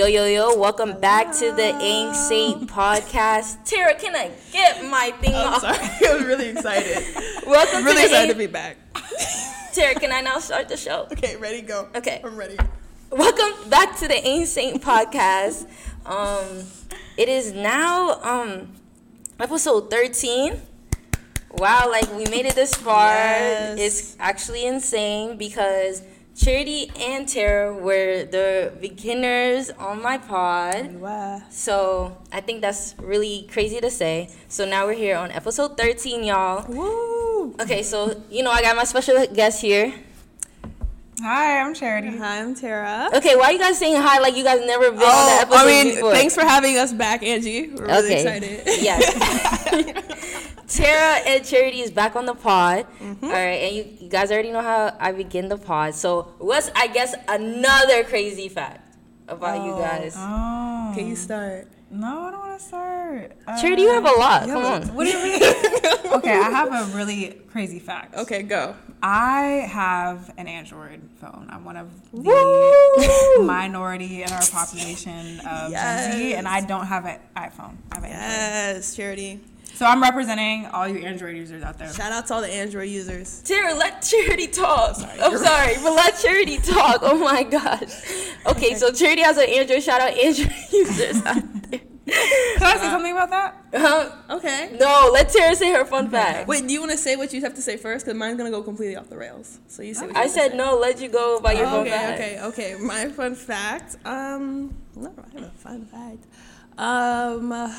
Yo, yo, yo, welcome back to the Ain't Saint podcast. Terrah, can I get my thing I'm off? sorry. I was really excited. Welcome really to the excited to be back. Terrah, can I now start the show? Okay, ready, go. Okay. I'm ready. Welcome back to the Ain't Saint podcast. Um, it is now um episode 13. Wow, like we made it this far. Yes. It's actually insane because Charity and Terrah were the beginners on my pod. Wow. So I think that's really crazy to say. So now we're here on episode 13, y'all. Woo! Okay, so you know I got my special guest here. Hi, I'm Charity. Hi, I'm Terrah. Okay, why are you guys saying hi like you guys never been on the Oh, episode I mean, before? thanks for having us back, Angie. We're really okay. excited. Yes. Terrah and Charity is back on the pod. Mm-hmm. All right, and you, you guys already know how I begin the pod. So what's I guess another crazy fact about you Oh. guys? Oh. Can you start? No, I don't want to start. Uh, Charity, you have a lot. you Come on. What do you mean? okay, I have a really crazy fact. Okay, go. I have an Android phone. I'm one of the Woo! minority in our population of Gen Z, and I don't have an iPhone. I have an Android. Yes, Charity. So I'm representing all you Android users out there. Shout out to all the Android users. Terrah, let Charity talk. I'm sorry, but let Charity talk. Oh my gosh. Okay, so Charity has an Android. Shout out Android users out there. Can I say something about that? Okay. no, let Terrah say her fun fact. Wait, do you want to say what you have to say first? Because mine's going to go completely off the rails. So you say what I have said say. no. Let you go about your fun okay, fact. okay, okay. My fun fact. Um, no, I have a fun fact. Um, uh,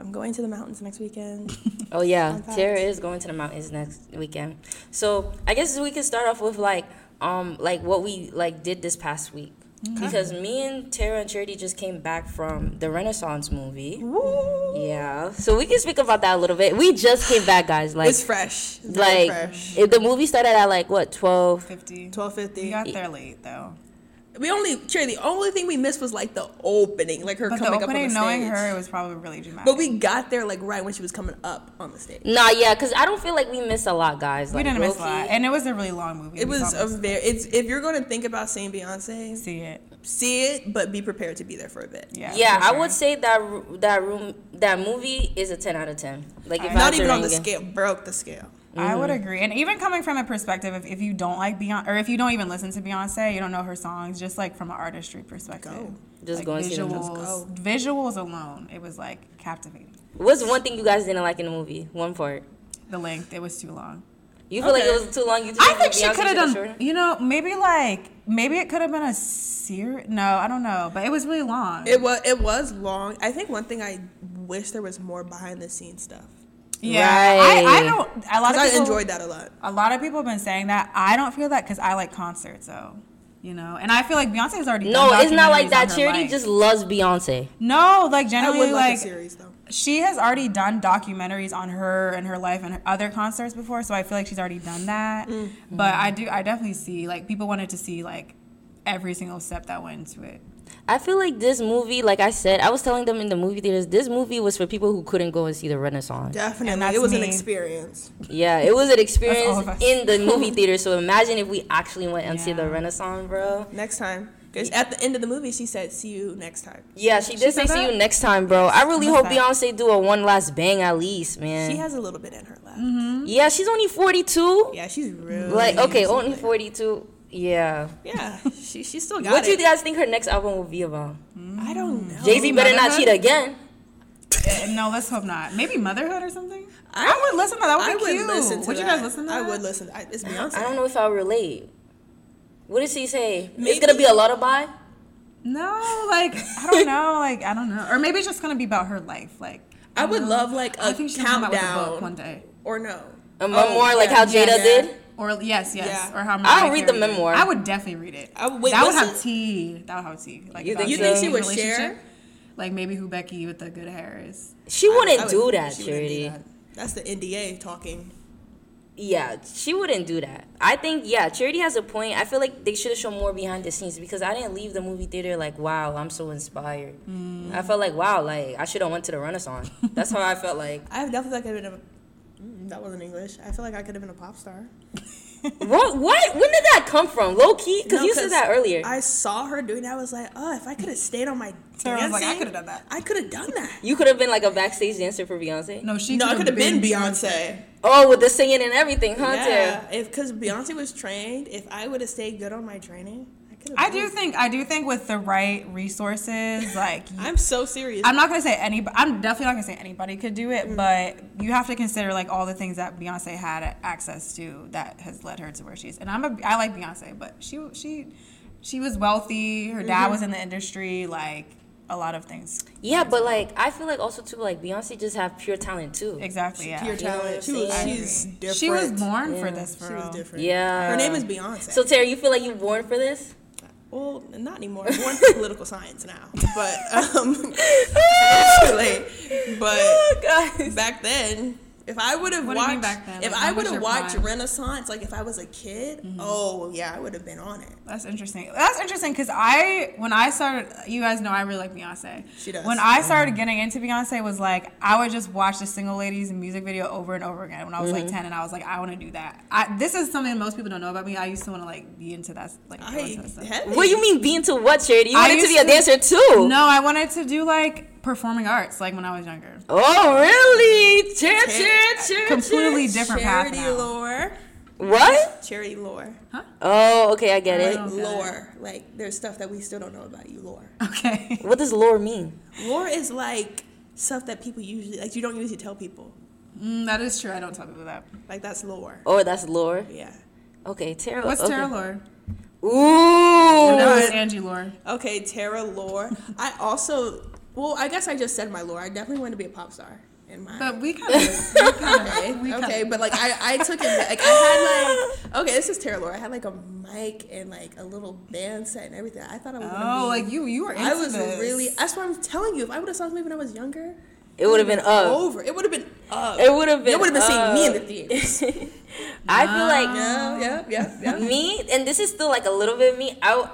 I'm going to the mountains next weekend. Oh yeah, Terrah is going to the mountains next weekend. So I guess we can start off with like um like what we like did this past week. Because me and Terrah and Charity just came back from the Renaissance movie. Woo! Yeah. So we can speak about that a little bit. We just came back, guys. Like it's fresh. It's like fresh. if the movie started at like what, 12? 50. Twelve fifty. We got there late though. We only, Cherry, the only thing we missed was like the opening, like her But the coming up on opening, the knowing stage. her, it was probably really dramatic. But we got there like right when she was coming up on the stage. Nah, yeah, cuz I don't feel like we missed a lot, guys. we didn't miss a lot, and it was a really long movie. It We was a very. It's if you're going to think about seeing Beyonce, see it. see it, but be prepared to be there for a bit. Yeah. Yeah, for I would say that that room that movie is a 10 out of 10. Like if I Not Not even on the it. scale, broke the scale. I would Mm-hmm. agree, and even coming from a perspective of if you don't like Beyonce, or if you don't even listen to Beyonce, you don't know her songs, just like from an artistry perspective, Go. Just like go and see them. visuals, Go. visuals alone, it was like captivating. What's one thing you guys didn't like in the movie? One part. The length, it was too long. You feel like it was too long? You I think she could have done, shortened? you know, maybe like maybe it could have been a series. No, I don't know, but it was really long. It was it was long. I think one thing I wish there was more behind the scenes stuff. Yeah, I, I don't. A lot of I people, enjoyed that a lot. A lot of people have been saying that. I don't feel that because I like concerts, though. You know, and I feel like Beyonce has already. No, it's not like that. Charity life. just loves Beyonce. no, like I generally, like, series she has already done documentaries on her and her life and her other concerts before, so I feel like she's already done that. Mm. But I do, I definitely see like people wanted to see like every single step that went into it. I feel like this movie, like I said, I was telling them in the movie theaters, this movie was for people who couldn't go and see the Renaissance. Definitely, And it was an experience. Yeah, it was an experience in the movie theater. So imagine if we actually went and see the Yeah. Renaissance, bro. Next time, because at the end of the movie, she said, "See you next time." Yeah, she did say said see that? you next time, bro. I really What's hope that? Beyonce do a one last bang at least, man. She has a little bit in her left. Mm-hmm. yeah, she's only 42. Yeah, she's really Like, okay, only like- 42. Yeah. Yeah, she she still got it. What do you guys think her next album will be about? I don't know. Jay Z better not cheat again. Eh, no, let's hope not. Maybe motherhood or something. I, would listen to that. That I would be would cute. listen to would that. you guys listen to I that? would listen. I, it's Beyonce. I don't know if I'll relate. What does he say? It's gonna be a lullaby. No, like I don't know, like I don't know, or maybe it's just gonna be about her life. Like I would know. love like I a think she's gonna come out with a book countdown one day. or no. A memoir, like yeah, how yeah, Jada yeah. did. Or yes, yes, Yeah. or how I'll Mariah read the memoir. I would definitely read it. I would- wait, that would have it? tea. That would have tea. Like You think You think she would share? Like maybe who Becky with the good hair is. She wouldn't would- do that, wouldn't Charity. that. That's the NDA talking. Yeah, she wouldn't do that. I think yeah, Charity has a point. I feel like they should have shown more behind the scenes because I didn't leave the movie theater like wow, I'm so inspired. Mm. I felt like wow, like I should have went to the Renaissance. That's how I felt like. I definitely like I could have been a. Mm, that wasn't English. I feel like I could have been a pop star. What? What? When did that come from? Low key? Because No, you said that earlier. I saw her doing that. I was like, oh, if I could have stayed on my Sarah was like, I could have done that. I could have done that. you could have been like a backstage dancer for Beyonce. No, she no, I could've could have been Beyonce. Oh, with the singing and everything, huh? Yeah, Terrah? if because Beyonce was trained, if I would have stayed good on my training, I could have. I do think I do think with the right resources, like I'm so serious. I'm not gonna say anybody. I'm definitely not gonna say anybody could do it, but you have to consider like all the things that Beyonce had access to that has led her to where she is. And I'm a I like Beyonce, but she she she was wealthy. Her dad Mm-hmm. was in the industry. Like a lot of things. Yeah, but like I feel like also too like Beyonce just have pure talent too. Exactly. Yeah. Pure You know talent. I'm She was. She's different. She was born for this. For She was real. different. Yeah. Her name is Beyonce. So Terrah, you feel like you born for this? Well, not anymore. I'm born for political science now, but um. But guys. back then, if I would have What do you watched, back then? if Like, I would have watched prime? Renaissance, like if I was a kid, oh yeah, I would have been on it. That's interesting. That's interesting because I, when I started, you guys know I really like Beyonce. She does. When I started getting into Beyonce, was like I would just watch the Single Ladies music video over and over again when I was Mm-hmm. like ten, and I was like, I want to do that. I, this is something most people don't know about me. I used to want to like be into that, like go I into that stuff. heavy. What you mean be into what charity? You I wanted to be a to- dancer too. No, I wanted to do like performing arts, like when I was younger. Oh really? Cheer, Cheer- cheer, cheer, Completely cheer. different path Charity now. lore, What? charity lore, Huh? Oh, okay, I get like it. don't it. lore. Like there's stuff that we still don't know about you, lore. Okay. What does lore mean? Lore is like stuff that people usually like. You don't usually tell people. Mm, that is true. I don't tell people that. Like that's lore. Oh, that's lore. Yeah. Okay, Terrah. What's okay. Terrah Lore? Ooh. That was What? Angie Lore. Okay, Terrah lore. I also, well, I guess I just said my lore. I definitely wanted to be a pop star in my. But we kind of, we kind okay, of, we okay, but like I, I took it like I had like okay, this is Terrah lore. I had like a mic and like a little band set and everything. I thought I was gonna Oh, be. like you, you were I was this. really. That's what I'm telling you. If I would have saw me when I was younger, It would have been up. over. It would have been up. It would have been. You would have been seeing me in the up. theaters. I feel like yeah, yeah, yeah, yeah. me, and this is still like a little bit of me. I,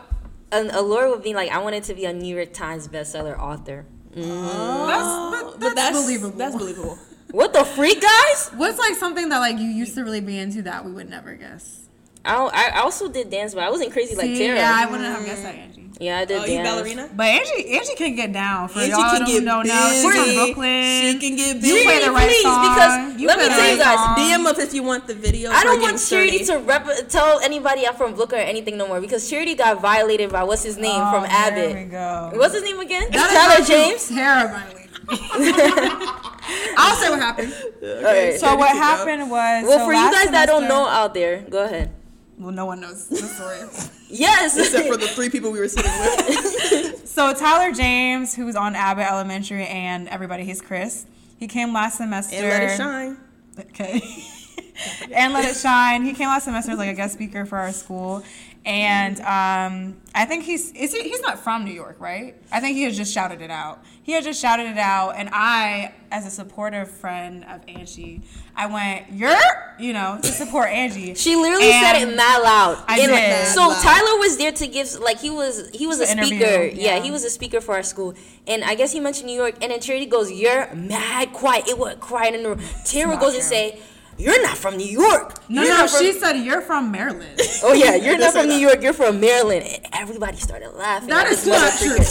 an allure would be like I wanted to be a New York Times bestseller author. Mm. That's, but oh. But that's, believable. That's believable. What the freak, guys? What's like something that like you used to really be into that we would never guess? I, I also did dance, but I wasn't crazy like See, Terrah. Yeah, I wouldn't have guessed that, Angie. Yeah, I did Oh, you dance. ballerina? But Angie, Angie can get down. For Angie y'all can get don't know, she's from. Brooklyn. She can get You busy. play the right Please, song. because you let me the tell you guys, song. DM us if you want the video. I don't want getting Charity to rep- tell anybody I'm from Brooklyn or anything no more because Charity got violated by what's his name Oh, from There Abbott. we go. What's his name again? That is Tyler not James. Terribly. I'll say what happened. Alright. So what keep going. happened was. Well, so for you last guys that don't know out there, go ahead. well, no one knows the story. Yes. Except for the three people we were sitting with. So Tyler James, who's on Abbott Elementary, and everybody, he's Chris. He came last semester. and let it shine. Okay. and let it shine. He came last semester as like a guest speaker for our school, and um, I think he's is he, he's not from New York, right? I think he has just shouted it out. He had just shouted it out, and I, as a supportive friend of Angie, I went, "You're," you know, to support Angie. She literally said it that loud. I And, like, did. So loud. Tyler was there to give like he was he was a speaker. Yeah. yeah. he was a speaker for our school. And I guess he mentioned New York. And then Charity goes, "You're mad quiet." It went quiet in the room. Terrah not goes and say, "You're not from New York." No, You're no, not from- she said you're from Maryland. Oh yeah, you're not from New. York. You're from Maryland. And everybody started laughing. That at not true.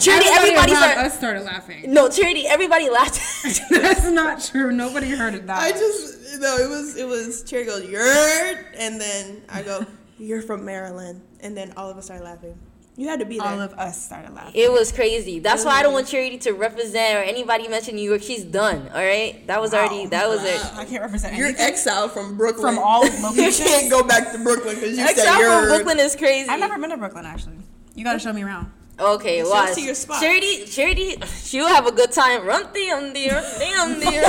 Charity, everybody around started. us started laughing. No, Charity, everybody laughed. That's not true. Nobody heard it that. I just no, it was it was Cherry goes, You're and then I go, You're from Maryland and then all of us started laughing. You had to be there. all of us started laughing. It was crazy. That's why I don't want Charity to represent or anybody mention New York. She's done. All right, that was already that was it. I can't represent You're anything. exiled from Brooklyn. From all of Buckland. You can't go back to Brooklyn because you said you're from Brooklyn is crazy. I've never been to Brooklyn actually. You gotta show me around. Okay, Show watch. us to your spot. Charity, Charity, she'll have a good time. Run damn dear, damn dear.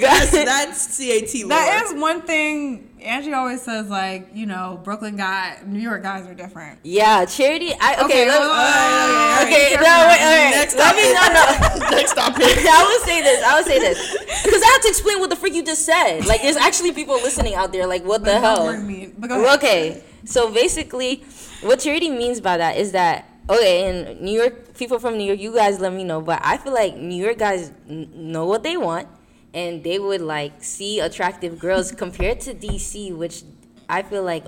That's that's CAT lore. That is one thing. Angie always says, like, you know, Brooklyn guy, New York guys are different. Yeah, Charity. I okay. Okay, let, well, uh, okay, yeah, no, wait, all right. Next let me no, no. Next topic. I would say this. I would say this because I have to explain what the freak you just said. Like, there's actually people listening out there. Like, what the But don't hell? bring me- But go ahead. Okay, so basically, what charity means by that is that okay, in New York, people from New York, you guys let me know, but I feel like New York guys n- know what they want, and they would like see attractive girls compared to DC, which I feel like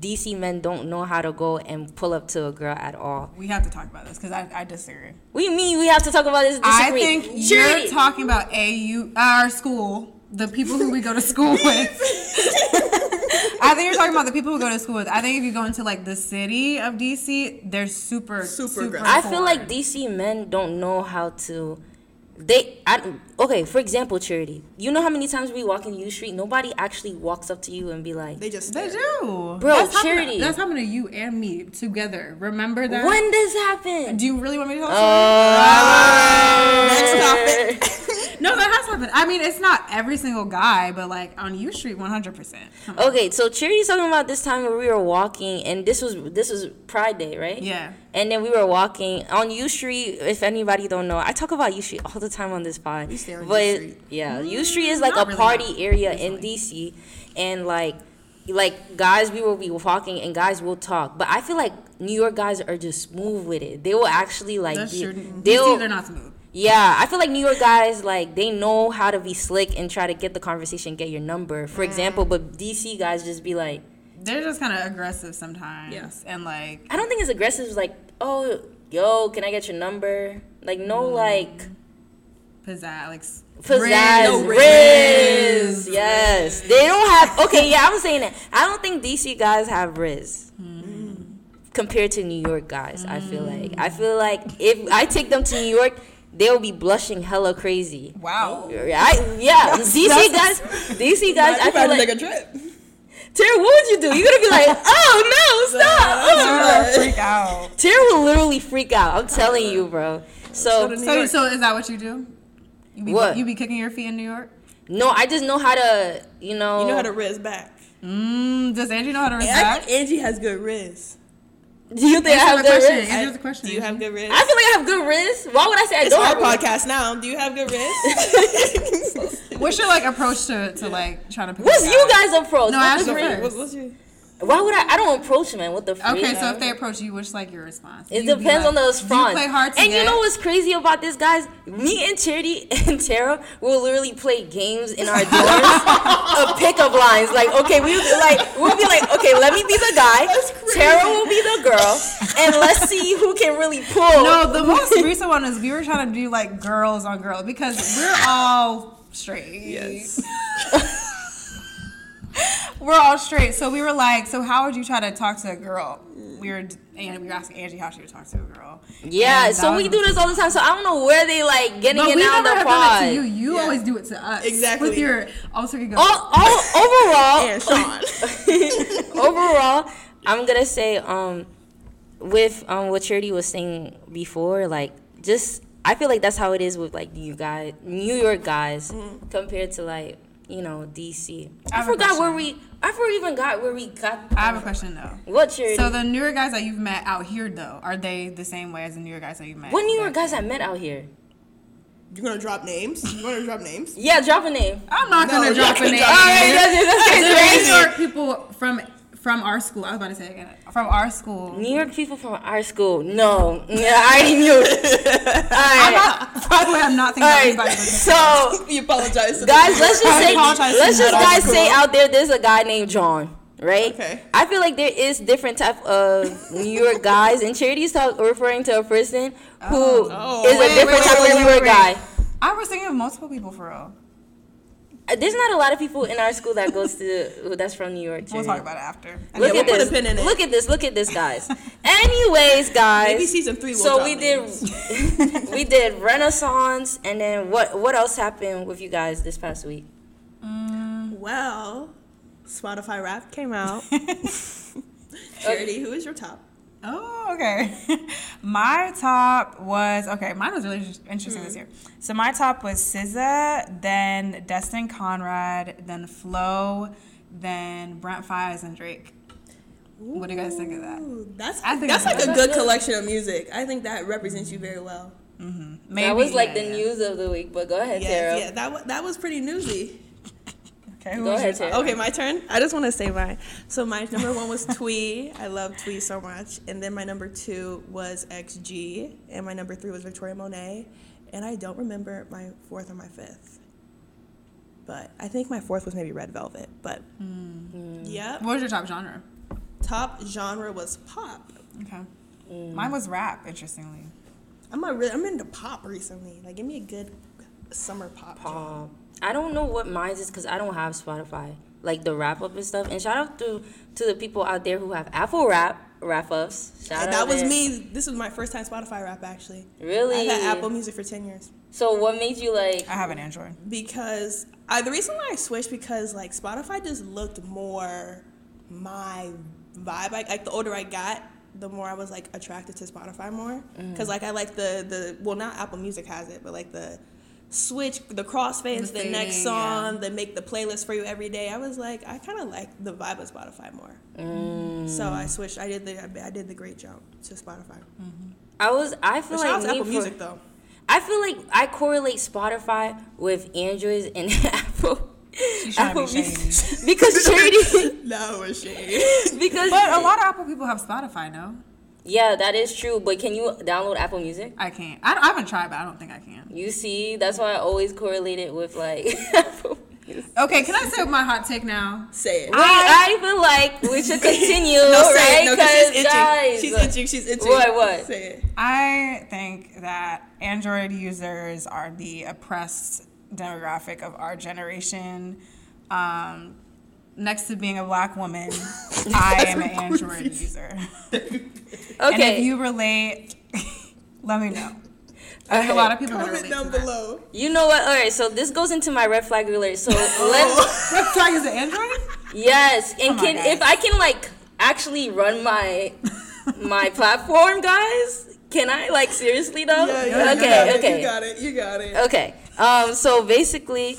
DC men don't know how to go and pull up to a girl at all. We have to talk about this because I, I disagree. We mean we have to talk about this? I think Charity- you're talking about AU, our school, the people who we go to school with. I think you're talking about the people who go to school with. I think if you go into like the city of DC, they're super, Super super. I feel like. DC men don't know how to. They, I, okay. For example, charity. You know how many times we walk in U Street, nobody actually walks up to you and be like, They just They do, Bro, That's happened- charity. that's happened to you and me together. Remember that? "When does happen?" Do you really want me to tell? the Uh, Next topic. No, that has happened. I mean, it's not every single guy, but like on U Street, one hundred percent. Okay, so Charity's talking about this time where we were walking, and this was this was Pride Day, right? Yeah. And then we were walking on U Street. If anybody don't know, I talk about U Street all the time on this pod. We stay on U but Street. yeah, U mm, Street is like not a really, party area in DC, and like like guys, we will be walking, and guys will talk. But I feel like New York guys are just smooth with it. They will actually like That's be- true. they'll they're not smooth. Yeah, I feel like New York guys like they know how to be slick and try to get the conversation, get your number, for example. But DC guys just be like, They're just kind of aggressive sometimes. Yeah. And like, I don't think it's aggressive. It's like, oh, yo, can I get your number? Like no, mm. like pizzazz, like pizzazz, No, riz. riz. Yes, they don't have. Okay, yeah, I'm saying that. I don't think DC guys have riz. Mm. Compared to New York guys, I feel like mm. I feel like if I take them to New York, they'll be blushing hella crazy. wow. I, yeah, DC guys, DC guys. I feel like. Take a trip. Terrah, what would you do? You're gonna be like, oh no, stop! Oh. gonna freak out. Terrah will literally freak out. I'm telling you, bro. So New So, so is that what you do? You be, What? You be kicking your feet in New York? no, I just know how to, you know. You know how to riz back. Mm, does Angie know how to And I think Angie has good riz. Do you think I have good question. riz? Answer the question. Do you have good riz? I feel like I have good riz. Why would I say I it's don't our have good podcast now. Do you have good riz? What's your like approach to, to like trying to pick What's a you guys' approach? No, What ask the her freak? first. what, what's your? Why would I? I don't approach men. What the freak? Okay, so if they approach you, what's like your response? It You be depends like, on those do fronts. You play hard to and get? you know what's crazy about this, guys? Me and Charity and Terrah will literally play games in our dorms of pickup lines. Like, okay, we like we'll be like, okay, let me be the guy. Terrah will be the girl, and let's see who can really pull. No, the most recent one is we were trying to do like girls on girls because we're all straight. Yes. We're all straight. So we were like, so how would you try to talk to a girl? We were and we were asking Angie how she would talk to a girl. Yeah, And so we do this all the time. So I don't know where they like getting But it we out never the have done it pod. to you. You Yeah. always do it to us. Exactly. With your alter ego. All, all, overall, And Sean. overall, I'm gonna say um with um what Charity was saying before, like just I feel like that's how it is with like New guys, New York guys, compared to like you know DC. I I, forgot where we. I forgot even got where we got. I have a question though. What Charity? So the newer guys that you've met out here though, are they the same way as the newer guys that you've met? what New York guys I met out here? You gonna drop names? You wanna drop names? Yeah, drop a name. I'm not No, gonna you're drop not a gonna name. drop a name. that's, New crazy. York people from from our school. I was about to say it again. From our school. New York people from our school. No, yeah, I already knew it. All I'm right, not, probably I'm not thinking all of right. anybody. So You apologize. to guys, let's just say, let's just guys say cool. out there, there's a guy named John, right? Okay. I feel like there is different type of New York guys, and Charity's talk, referring to a person who oh. is Oh, a wait, different wait, type wait, of New York guy. I was thinking of multiple people for real. There's not a lot of people in our school that goes to that's from New York. Too. We'll talk about it after. Look Yeah, at we'll put this. a pin in it. Look at this. Look at this, guys. Anyways, guys. Maybe season three. We'll so we names. did we did Renaissance, and then what what else happened with you guys this past week? Mm, well, Spotify Rap came out. Charity, who is your top? Oh, okay. my top was okay. Mine was really interesting this mm-hmm. year. So my top was SZA, then Destin Conrad, then Flo, then Brent Faiyaz and Drake. What do you guys think of that? That's I think that's that's like a good. good collection of music. I think that represents you very well. Maybe, that was like yeah, the yeah. news of the week. But go ahead, Yeah, Terrah. yeah, that wa- that was pretty newsy. Okay, Go ahead, your. Okay, my turn. I just want to say mine. So my number one was Twice. I love Twice so much. And then my number two was XG, and my number three was Victoria Monet. And I don't remember my fourth or my fifth. but I think my fourth was maybe Red Velvet. But yeah, What was your top genre? top genre was pop. Okay. Mm. Mine was rap, interestingly. I'm a re- I'm into pop recently. Like, give me a good summer pop. jam. Um, I don't know what mine is because I don't have Spotify, like the wrap up and stuff. And shout out to to the people out there who have Apple Rap wrap ups. Shout And out that was there. me. This was my first time Spotify rap actually. Really? I've had Apple Music for ten years. So what made you like? I have an Android. because I, the reason why I switched because like Spotify just looked more my vibe. Like, like the older I got, the more I was like attracted to Spotify more. Mm-hmm. Because like I like the the well not Apple Music has it, but like the switch the crossfades, The the, next fading, song, they make the playlist for you every day. I was like I kind of like the vibe of Spotify more. Mm. So I switched. I did the I did the great jump to Spotify. Mm-hmm. I was. I feel But like Apple for- Music though. I feel like I correlate Spotify with Androids and Apple. She's trying to be Apple shady. Because charity. No was shade. because But a lot of Apple people have Spotify, no? Yeah, that is true. But can you download Apple Music? I can't. I, I haven't tried, but I don't think I can. You see, that's why I always correlate it with like Apple Okay, can I say my hot take now? Say it. Wait, I feel like we should continue, No, say right? it. No, 'cause she's itching. guys, she's itching. She's itching. What, what? Say it. I think that Android users are the oppressed demographic of our generation. Um, next to being a black woman, I am an Android user. okay. And if okay, you relate, let me know. I think a lot of people can Comment down to that. below. you know what? All right, so this goes into my red flag alert. So let's Red flag is an Android? yes, and Come can guys. if I can like actually run my my platform, guys? Can I like seriously though? Yeah, yeah, you okay, it, okay. You got it. You got it. Okay. Um. So basically,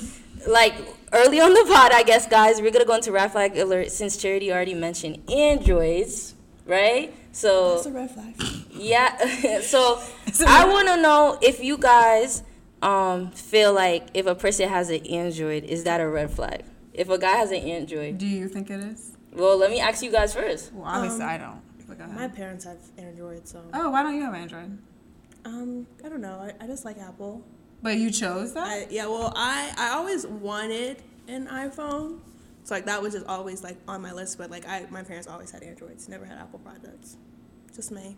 like early on the pod, I guess, guys, we're gonna go into red flag alert since Charity already mentioned androids, right? So That's a red flag. yeah. so I want to know if you guys um feel like if a person has an android, is that a red flag? If a guy has an android, Do you think it is? well, let me ask you guys first. Well, obviously I don't. But go ahead. My parents have Android, so Oh, why don't you have Android? um, I don't know. I, I just like Apple. But you chose that? I, yeah, well, I I always wanted an iPhone, so like that was just always like on my list. But like I, my parents always had Androids, never had Apple products. Just me.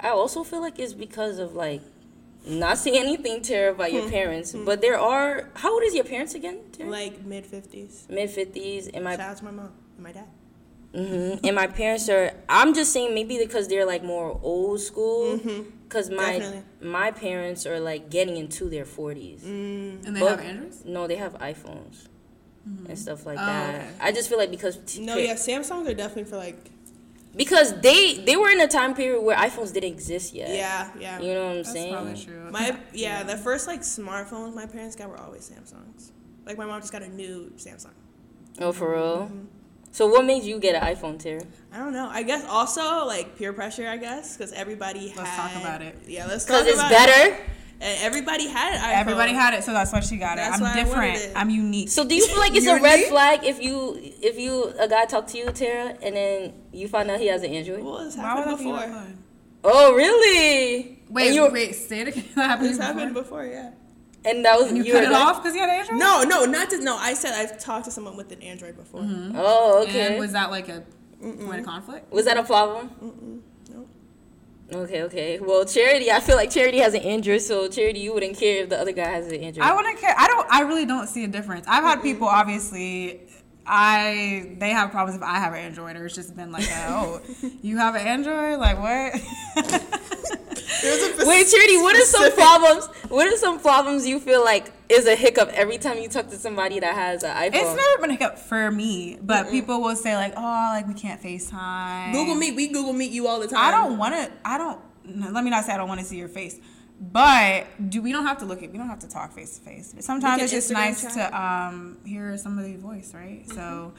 I also feel like it's because of like not saying anything Terrah about Hmm. your parents, but there are. How old is your parents again? Terrah? Like mid fifties. Mid fifties, and my Shout out to my mom and my dad. Hmm And my parents are. I'm just saying maybe because they're like more old school. Mm-hmm. Because my Definitely. my parents are like getting into their 40s. Mm. and they But- have Androids? No, they have iPhones mm-hmm. and stuff like Oh, that. okay. I just feel like because t- No, yeah, Samsungs are definitely for like because they they were in a time period where iPhones didn't exist yet. yeah, yeah. You know what I'm That's saying? probably true. My yeah, the first like smartphones my parents got were always Samsungs. Like my mom just got a new Samsung. Oh, for real. Mm-hmm. So what made you get an iPhone, Terrah? I don't know. I guess also like peer pressure. I guess because everybody. Let's had, talk about it. Yeah, let's talk about it. Because it's about It. better. And everybody had an iPhone. Everybody had it, so that's why she got That's it. why I'm I wanted different. it. I'm unique. So do you feel like it's a red flag if you if you a guy talk to you, Terrah, and then you find out he has an Android? Well, it's why happened that be before. flag? Oh, really? Wait, and you, wait, say it again. That happened It's before? happened before, yeah. And that was And you, you cut it like- off because you had an Android? No, no, not to. No, I said I've talked to someone with an Android before. Mm-hmm. Oh, okay. And was, was that like a point of conflict? Was that a problem? Nope. Okay, okay. Well, Charity, I feel like Charity has an Android, so Charity, you wouldn't care if the other guy has an Android. I wouldn't care. I don't. I really don't see a difference. I've had people obviously. I they have problems if I have an Android, or it's just been like, a, oh, you have an Android, like what? There's Wait, Charity, what are some problems? What are some problems you feel like is a hiccup every time you talk to somebody that has an iPhone? it's never been a hiccup for me, but people will say like, oh, like we can't FaceTime. Google Meet. We Google Meet you all the time. I don't want to. I don't. Let me not say I don't want to see your face, but do we don't have to look at. We don't have to talk face to face. But sometimes it's just Instagram nice chat. to um hear somebody's voice, right? So,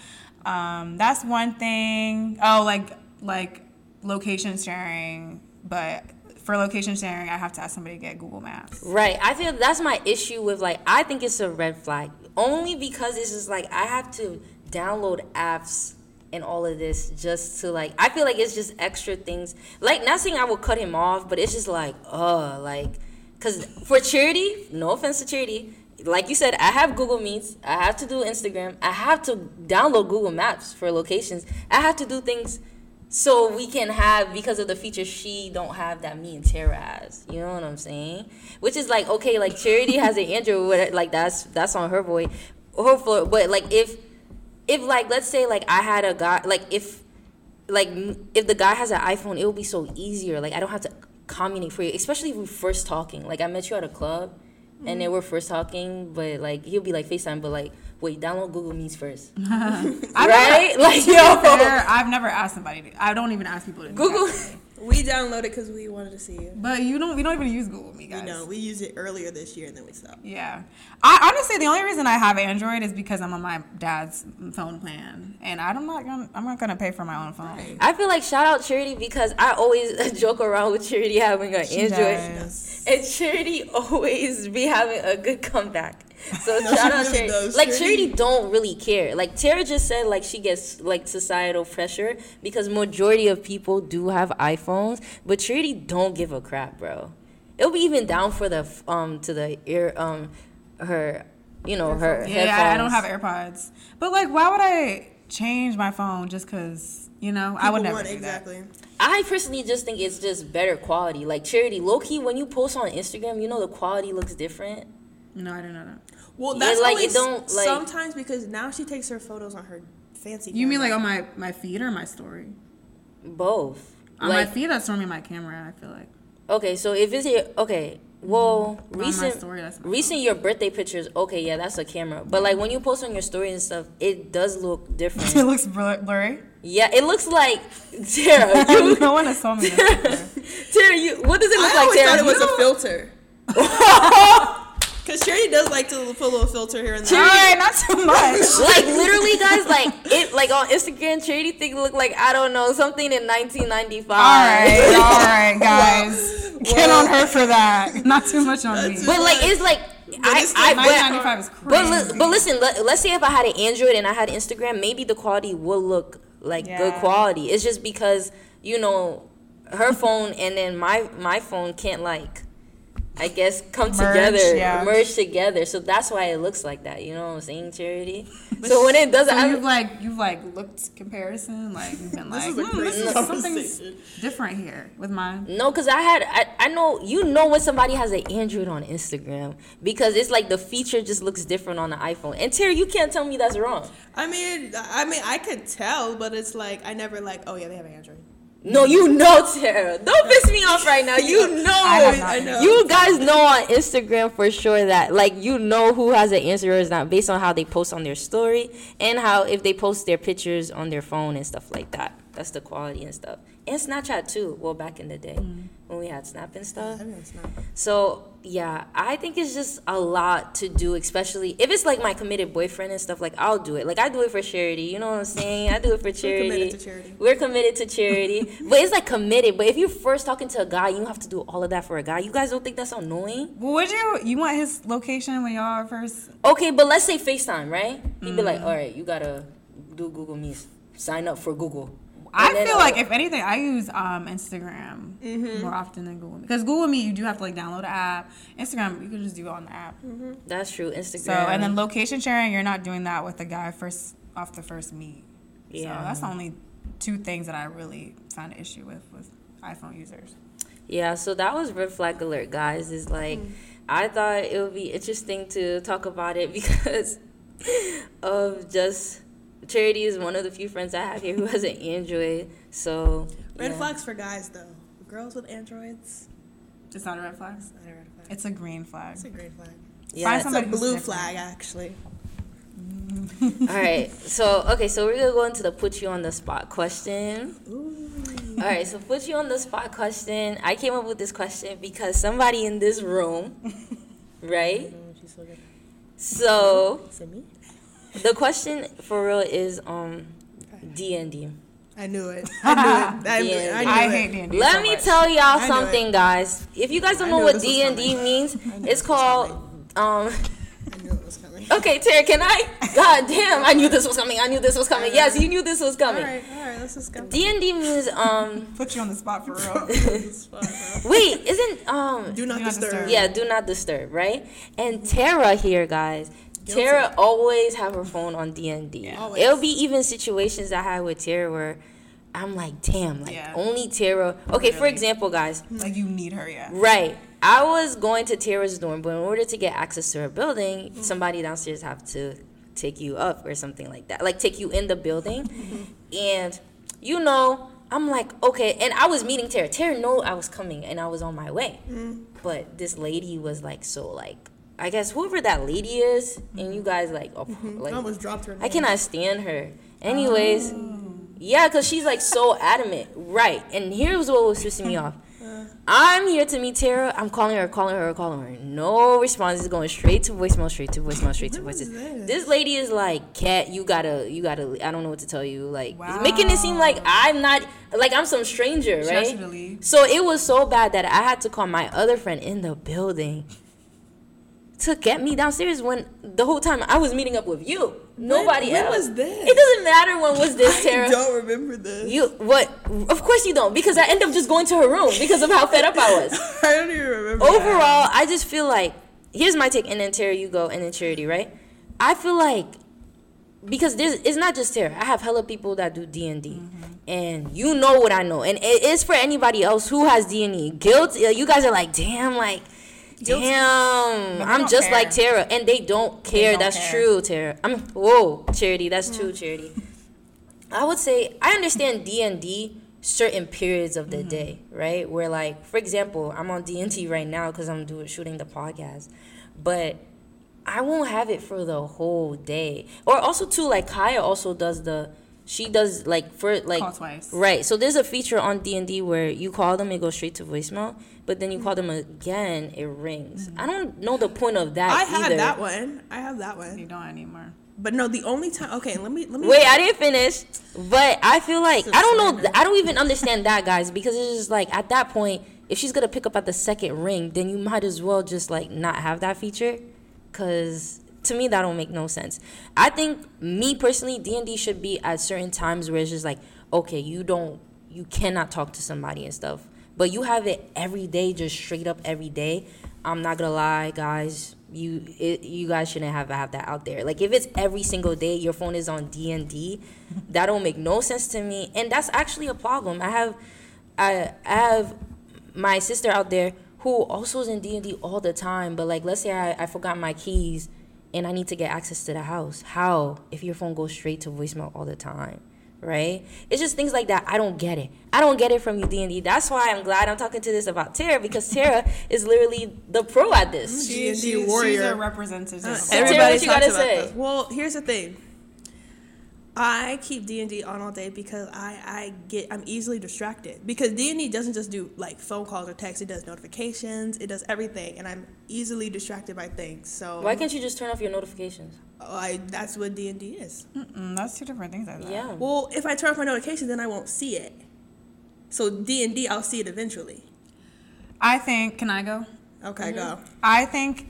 um, that's one thing. Oh, like like location sharing, but for location sharing, I have to ask somebody to get Google Maps. Right. I feel that's my issue with like I think it's a red flag only because it's just like I have to download apps and all of this just to like I feel like it's just extra things. Like not saying I will cut him off, but it's just like uh like cuz for charity, no offense to charity, like you said, I have Google Meets. I have to do Instagram. I have to download Google Maps for locations. I have to do things so we can have because of the feature she don't have that me and Terrah has. You know what I'm saying? Which is like okay, like Charity has an Android, whatever, like that's that's on her boy, her floor. But like if if like let's say like I had a guy like if like if the guy has an iPhone, it will be so easier. Like I don't have to communicate for you, especially if we're first talking. Like I met you at a club, and then we're first talking, but like he'll be like FaceTime, but like wait, download Google Meets first, right? Like yo, fair, I've never asked somebody. To, I don't even ask people to Google. That. We downloaded because we wanted to see you. But you don't. We don't even use Google Meet, guys. know, we used it earlier this year and then we stopped. Yeah. I honestly the only reason I have Android is because I'm on my dad's phone plan. And I'm not gonna I'm not gonna pay for my own phone. I feel like shout out Charity because I always joke around with Charity having an She Android. does. And Charity always be having a good comeback. So No, shout out really Charity. does. Like Charity- Charity don't really care. Like Terrah just said, like she gets like societal pressure because majority of people do have iPhones, but Charity don't give a crap, bro. It'll be even down for the um to the ear um her you know her Yeah, I- I don't have AirPods. But like why would I change my phone just cause, you know, I would never want- do that. exactly. I personally just think it's just better quality. Like Charity, low key, when you post on Instagram, you know the quality looks different. No, I didn't know that. Well, Yeah, that's like, only it don't, like- sometimes because now she takes her photos on her fancy. You mean like on my, my feed or my story? Both. On like, my feed that's normally my camera, I feel like. okay, so if it's your okay, well, mm, On my recent story, that's my recent your birthday pictures, okay, yeah, that's a camera. But like when you post on your story and stuff, it does look different. it looks blurry. yeah, it looks like Terrah. You, no one has told me this. Terrah, you. What does it look I like, always Terrah? thought it was You a filter. Cause Charity does like to put a little filter here and there. All right, not too much. like literally, guys, like it, like on Instagram, Charity thing look like I don't know something in 1995. All right, all right, guys. Get on her for that. Not too much on me. But like it's like I, it's I but, is but, crazy. li- but listen, let, let's say if I had an Android and I had Instagram, maybe the quality will look like good quality. It's just because you know her phone and then my my phone can't like I guess come Merge, together, yeah. merge together. So that's why it looks like that. You know what I'm saying, Charity? so when it doesn't, So I'm- you've like you've like looked comparison, like you've been like, is a hmm, this crazy is something's conversation. different here with mine. No, cause I had I, I know you know when somebody has an Android on Instagram because it's like the feature just looks different on the iPhone. And Terrah, you can't tell me that's wrong. I mean, I mean, I could tell, but it's like I never like. Oh yeah, they have an Android. No, you know Terrah. Don't piss me off right now. You know. I have not I know. You guys know on Instagram for sure that like you know who has an Instagram or is not based on how they post on their story and how if they post their pictures on their phone and stuff like that. That's the quality and stuff. And Snapchat too. Well, back in the day mm. When we had Snap and stuff. I mean, it's not. So yeah, I think it's just a lot to do, especially if it's like my committed boyfriend and stuff. Like I'll do it. Like I do it for charity. You know what I'm saying? I do it for charity. We're committed to charity. We're committed to charity. but it's like committed. But if you're first talking to a guy, you have to do all of that for a guy. You guys don't think that's annoying? Well, would you you want his location when y'all first? Okay, but let's say FaceTime, right? He'd be like, Mm. all right, you gotta do Google Meets. Sign up for Google. I feel uh, like if anything, I use um, Instagram Mm-hmm. more often than Google Meet because Google Meet you do have to like download an app. Instagram you can just do it on the app. that's true. Instagram. So and then location sharing, you're not doing that with the guy first off the first meet. Yeah. So that's the only two things that I really find an issue with with iPhone users. Yeah, so that was red flag alert, guys. Is like I thought it would be interesting to talk about it because of just Charity is one of the few friends I have here who has an Android. So Red yeah. flags for guys though. Girls with androids. It's not a red flag. It's not a red flag. It's a green flag. It's a green flag. Yeah. Find It's a blue flag actually. All right. So okay, so we're gonna go into the put you on the spot question. Ooh. All right. So put you on the spot question. I came up with this question because somebody in this room, right? So Is it me? The question for real is um D and D. I knew it. I knew it. I, knew it. I, knew I it. hate D&D Let so me much. tell y'all something, guys. If you guys don't know what D and D means, it's called um. I knew it was coming. Okay, Terrah, can I God damn! I knew this was coming. I knew this was coming. Yes, you knew this was coming. right, all right, let's just go. D and D means um. Put you on the spot for real. It's. Wait, isn't um. Do not Do not disturb. disturb. Yeah, do not disturb, right? And Terrah here, guys. Terrah always have her phone on D and D. Always. It'll be even situations I had with Terrah where I'm like, damn, like Yeah. only Terrah. Okay, for example, guys, hmm. like you need her, yeah. Right. I was going to Terrah's dorm, but in order to get access to her building, hmm. somebody downstairs have to take you up or something like that. Like take you in the building. Mm-hmm. And you know, I'm like, okay, and I was meeting Terrah. Tara know I was coming and I was on my way. Hmm. But this lady was like so like I guess whoever that lady is, and you guys like, oh, I like almost dropped her. I cannot stand her. Anyways, oh. yeah, because she's like so adamant. Right. And here's what was pissing me off. Uh. I'm here to meet Terrah. I'm calling her, calling her, calling her. No response. It's going straight to voicemail, straight to voicemail, straight to voicemail. this? This lady is like, Cat, you gotta, you gotta. I don't know what to tell you. Like, it's making it seem like I'm not, like I'm some stranger, right? So it was so bad that I had to call my other friend in the building to get me downstairs when the whole time I was meeting up with you. Nobody when else. was this? It doesn't matter when was this, I don't remember this. You what? Of course you don't, because I end up just going to her room because of how fed up I was. I don't even remember. Overall, I just feel like here's my take, and then Terrah, you go, and then Charity, right? I feel like because there's it's not just Terrah. I have hella people that do D and D, mm-hmm. and you know what I know, and it is for anybody else who has D and D. Guilt, you guys are like, damn, like. Guilty. Damn, But I'm just like. Terrah, and they don't care. don't That's care. true, Terrah. I'm whoa, Charity. That's true, Charity. I would say I understand D and D certain periods of the Mm-hmm. day, right? Where like, for example, I'm on D and D right now because I'm doing shooting the podcast, but I won't have it for the whole day. Or also too, like Kaya also does the. She does like for like Call twice. right. So there's a feature on D and D where you call them, it goes straight to voicemail. But then you call them again, it rings. Mm-hmm. I don't know the point of that. I had either. that one. I have that one. You don't anymore. But no, the only time. Okay, let me let me. Wait, I didn't finish. But I feel like I don't know. I don't even understand that, guys, because it's just like at that point, if she's gonna pick up at the second ring, then you might as well just like not have that feature, because to me that don't make no sense. I think me personally, D and D should be at certain times where it's just like, okay, you don't, you cannot talk to somebody and stuff, but you have it every day, just straight up every day. I'm not gonna lie, guys. You it, you guys shouldn't have have that out there. Like if it's every single day your phone is on D and D, that don't make no sense to me, and that's actually a problem. I have, I, I have my sister out there who also is in D and D all the time. But like, let's say I, I forgot my keys and I need to get access to the house. How if your phone goes straight to voicemail all the time? Right? It's just things like that. I don't get it. I don't get it from you, D and D. That's why I'm glad I'm talking to this about Terrah because Terrah is literally the pro at this. She- D&D she's warrior. a representative. Uh, of Terrah, everybody what you gotta about say? this. Well, here's the thing. I keep D and D on all day because I, I get I'm easily distracted because D and D doesn't just do like phone calls or texts. It does notifications. It does everything, and I'm easily distracted by things. So Why can't you just turn off your notifications? I, that's what D and D is. Mm, that's two different things. I thought. Yeah. Well, if I turn off my notifications, then I won't see it. So D and D, I'll see it eventually. I think. Can I go? Okay, go. I think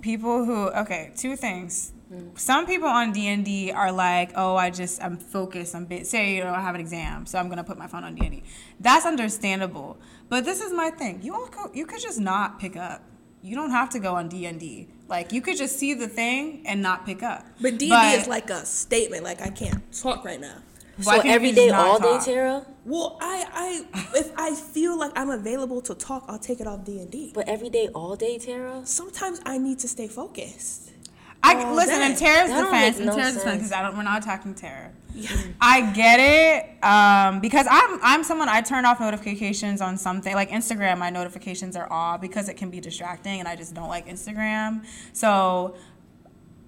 people who okay, two things. Some people on D and D are like, oh, I just I'm focused. I'm bit. Say you know I have an exam, so I'm gonna put my phone on D and D. That's understandable. But this is my thing. You all go, you could just not pick up. You don't have to go on D and D. Like you could just see the thing and not pick up. But D and D is like a statement. Like I can't talk right now. Why so can't you every just day, not all talk? day, Terrah. Well, I, I, if I feel like I'm available to talk, I'll take it off D and D. But every day, all day, Terrah. Sometimes I need to stay focused. I all listen day. in Terrah's That defense. In no Terrah's defense, because I don't. We're not attacking Terrah. Yeah. I get it um, because I'm I'm someone I turn off notifications on something like Instagram. My notifications are off because it can be distracting, and I just don't like Instagram. So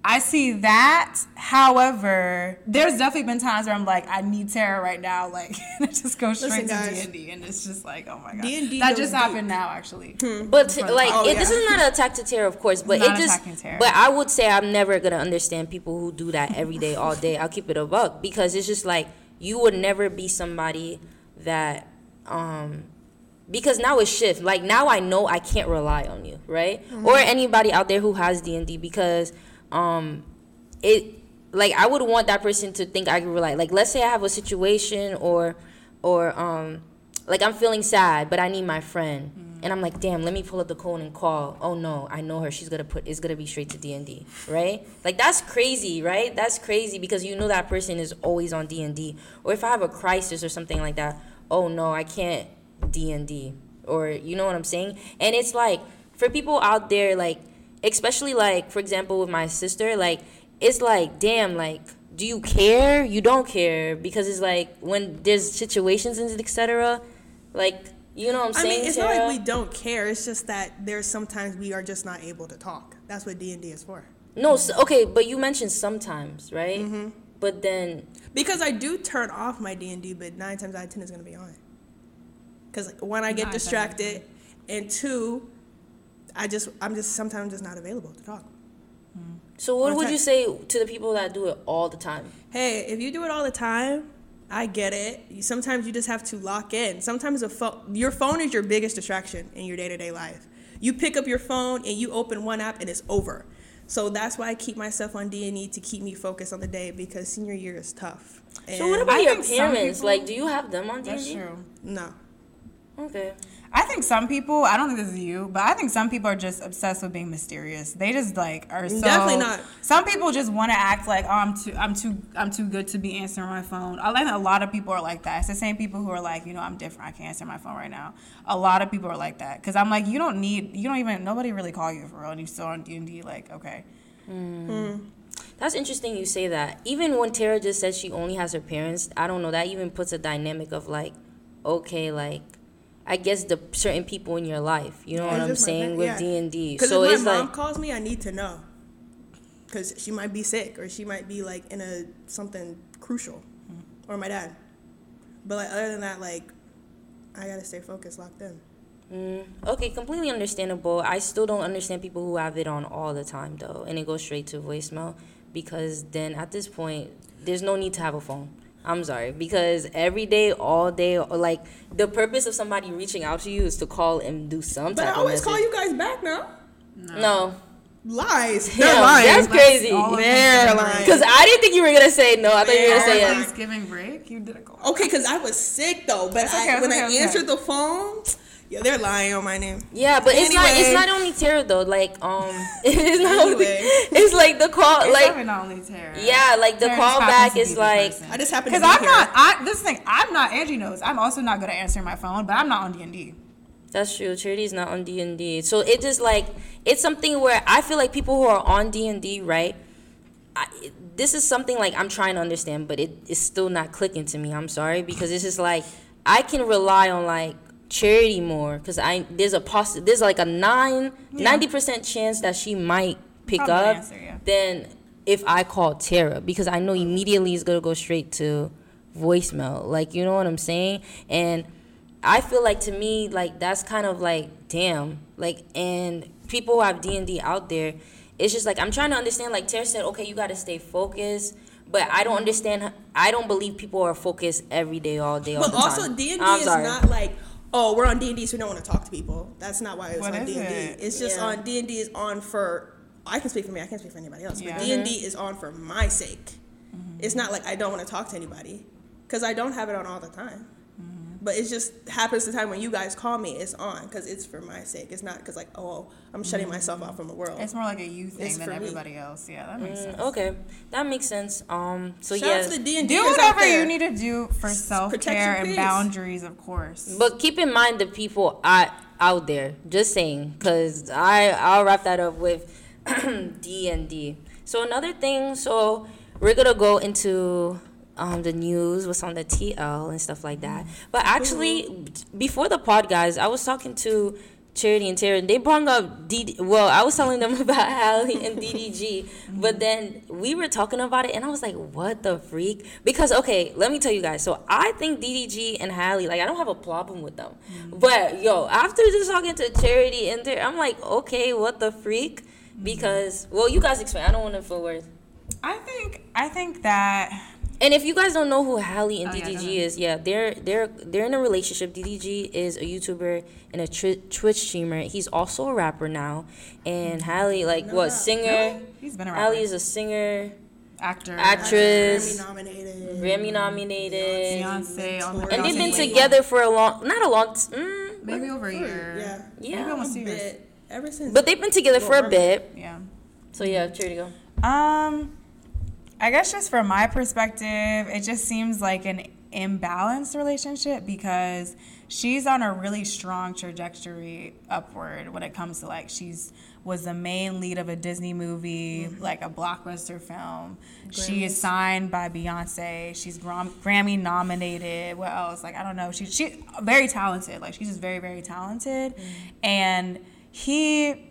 I see that. However, there's definitely been times where I'm like, I need Terrah right now, like and it just goes straight Listen, to. D and D, and it's just like, oh my god, D&D that goes just deep. happened now actually. But like, Oh, it, this is not an attack to Terrah, of course. But Not it just. But I would say I'm never gonna understand people who do that every day, all day. I'll keep it a buck because it's just like you would never be somebody that, um, because now it's shift. Like now I know I can't rely on you, right? Or anybody out there who has D and D because, um, it like I would want that person to think I can rely. Like let's say I have a situation or or um like I'm feeling sad, but I need my friend. And I'm like, damn, let me pull up the code and call. Oh no, I know her. She's gonna put it's gonna be straight to D and D, right? Like that's crazy, right? That's crazy because you know that person is always on D and D. Or if I have a crisis or something like that, oh no, I can't D and D. Or you know what I'm saying? And it's like for people out there, like especially like for example with my sister, like it's like damn, like do you care? You don't care because it's like when there's situations and etc. Like you know what I'm saying? I saying? mean, it's not like we don't care. It's just that there's sometimes we are just not able to talk. That's what D and D is for. No, s okay, but you mentioned sometimes, right? Mm-hmm. But then, Because I do turn off my D and D, but nine times out of ten is gonna be on. Because one, I get distracted, and two, I just I'm just sometimes just not available to talk. Mm. so what would you say to the people that do it all the time? Hey, if you do it all the time, I get it. Sometimes you just have to lock in. Sometimes a phone, your phone is your biggest distraction in your day to day life. You pick up your phone and you open one app and it's over. So that's why I keep myself on D and E to keep me focused on the day because senior year is tough. So what about I your think parents? people- like, do you have them on D That's and D? true. no? Okay. I think some people, I don't think this is you, but I think some people are just obsessed with being mysterious. They just like are so Definitely not. Some people just want to act like, oh, I'm too, I'm too, I'm too good to be answering my phone. I think a lot of people are like that. It's the same people who are like, you know, I'm different. I can't answer my phone right now. A lot of people are like that because I'm like, you don't need, you don't even, nobody really call you for real, and you still on D and D. Like, okay, mm. hmm. That's interesting you say that. Even when Terrah just said she only has her parents, I don't know, that even puts a dynamic of like, okay, like I guess the certain people in your life, you know Yeah, what I'm saying with. D and D. So if my mom like calls me, I need to know. Because she might be sick or she might be like in a something crucial, or my dad. But like other than that, like I gotta stay focused, locked in. Mm, okay, completely understandable. I still don't understand people who have it on all the time though, and it goes straight to voicemail because then at this point, there's no need to have a phone. I'm sorry because every day, all day, or like the purpose of somebody reaching out to you is to call and do some But I type of always call you guys back now. No, Lies. Damn, They're lying. that's crazy. They're lying. Because I didn't think you were gonna say no. I thought you were gonna say yes. Thanksgiving break, you did a call. Okay, because I was sick though. But It's okay, I, it's when okay, I okay. answered the phone, yeah, they're lying on my name. Yeah, but it's not. It's not only Terrah though. Like um, it's not only. It's like the call. It's like not only Terrah. yeah, like the Terrah just call back is like. person. I just happened to Because be I'm here. not. I this thing. I'm not. Angie knows. I'm also not good at answering my phone, but I'm not on D and D. That's true. Charity's not on D and D, so it just like it's something where I feel like people who are on D and D, right? I, this is something like I'm trying to understand, but it is still not clicking to me. I'm sorry because it's just like I can rely on like charity more because I there's a poss there's like a nine ninety percent chance that she might pick Probably up answer, yeah. than if I call Terrah because I know immediately it's gonna go straight to voicemail. Like you know what I'm saying? And I feel like to me, like that's kind of like damn. Like and people who have D and D out there, it's just like I'm trying to understand. Like Terrah said, okay, you got to stay focused. But I don't understand. I don't believe people are focused every day, all day, all But the also time. D and D is sorry. not like oh we're on D and D so we don't want to talk to people. That's not why it's What on D and D. It's just Yeah. on D and D is on for. I can speak for me. I can't speak for anybody else. Yeah. But D and D is on for my sake. Mm-hmm. It's not like I don't want to talk to anybody because I don't have it on all the time. Mm-hmm. But it just happens the time when you guys call me, it's on because it's for my sake. It's not because like oh I'm shutting myself out from the world. It's more like a you thing It's than for me. everybody else. Yeah, that makes sense. Mm, okay, that makes sense. Um, so Shout yeah, to the D and D. Do whatever you need to do for self care and boundaries, of course. But keep in mind the people I, out there. Just saying, cause I I'll wrap that up with D and D. So another thing, so we're gonna go into um, the news, what's on the TL and stuff like that. Mm-hmm. But actually, before the pod, guys, I was talking to Charity and Terrah. And they brought up DD. Well, I was telling them about Halle and DDG, mm-hmm. but then we were talking about it, and I was like, "What the freak?" Because okay, let me tell you guys. So I think DDG and Halle, like, I don't have a problem with them, mm-hmm. but yo, after just talking to Charity and Terrah, I'm like, okay, what the freak? Because well, you guys explain. I don't want to put words. I think I think that And if you guys don't know who Halle and Oh, DDG ahead. is, yeah, they're they're they're in a relationship. DDG is a YouTuber and a twi- Twitch streamer. He's also a rapper now. And Halle, like what singer? Really? he's been a rapper. Halle is a singer. actor, Actress. Grammy nominated. Grammy nominated. Beyonce, all the And And they've been together for a long, not a long, t- mm, maybe over a year. Yeah. Yeah. maybe almost A two years. bit. Ever since. but they've been together for a bit. Yeah. So yeah, Charity go. Um, I guess just from my perspective, it just seems like an imbalanced relationship because she's on a really strong trajectory upward when it comes to like she's was the main lead of a Disney movie, mm-hmm. like a blockbuster film. She is signed by Beyonce. She's Gram- Grammy nominated. What else? Like I don't know. She's she very talented. Like she's just very very talented, mm-hmm. and he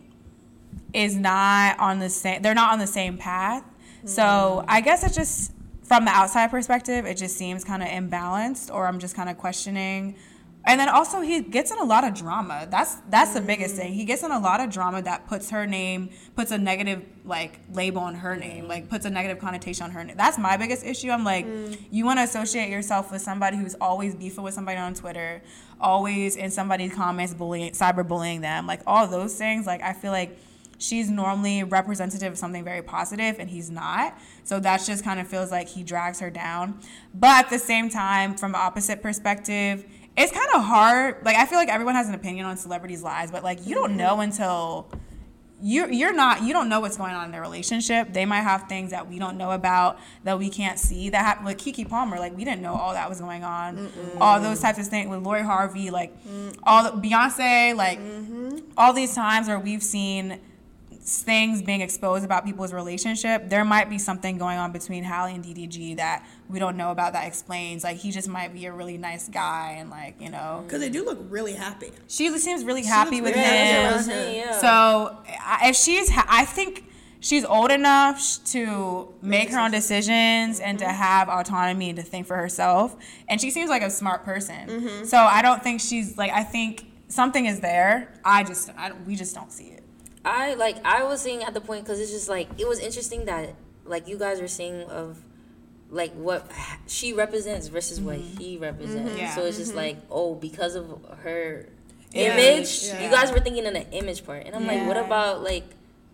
is not on the same they're not on the same path so i guess it just from the outside perspective it just seems kind of imbalanced or i'm just kind of questioning. And then also he gets in a lot of drama. That's that's the biggest mm-hmm. thing. He gets in a lot of drama that puts her name puts a negative like label on her name mm-hmm. like puts a negative connotation on her name. That's my biggest issue. I'm like mm. you want to associate yourself with somebody who's always beefing with somebody on twitter always in somebody's comments bullying cyberbullying them like all those things. Like i feel like she's normally representative of something very positive and he's not so that just kind of feels like he drags her down but at the same time from opposite perspective it's kind of hard like i feel like everyone has an opinion on celebrities lives but like you don't mm-hmm. know until you're you're not you don't know what's going on in their relationship. They might have things that we don't know about that we can't see that happen. Like Keke Palmer, like we didn't know all that was going on. All those types of things with Lori Harvey, like mm. all the, Beyonce, like mm-hmm. all these times where we've seen things being exposed about people's relationship, there might be something going on between Halle and DDG that we don't know about that explains. Like he just might be a really nice guy and like you know Because they do look really happy. she seems really happy with really him. happy Yeah, around him. yeah. So I- if she's, ha- I think she's old enough to make her own decisions and to mm-hmm. have autonomy and to think for herself. And she seems like a smart person. Mm-hmm. So I don't think she's like. I think something is there. I just, I, we just don't see it. I like I was saying at the point because it's just like it was interesting that like you guys were saying of like what she represents versus what mm-hmm. he represents. Yeah. So it's just like oh because of her Yeah. image, Yeah. you guys were thinking in the image part, and I'm like, what about like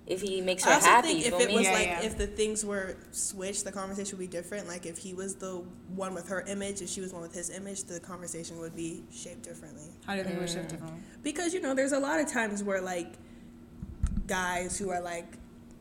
if he makes her happy? I also happy? think if it me? was Yeah, like yeah. if the things were switched, the conversation would be different. Like if he was the one with her image and she was one with his image, the conversation would be shaped differently. How do you think we shift differently? Because you know, there's a lot of times where like guys who are like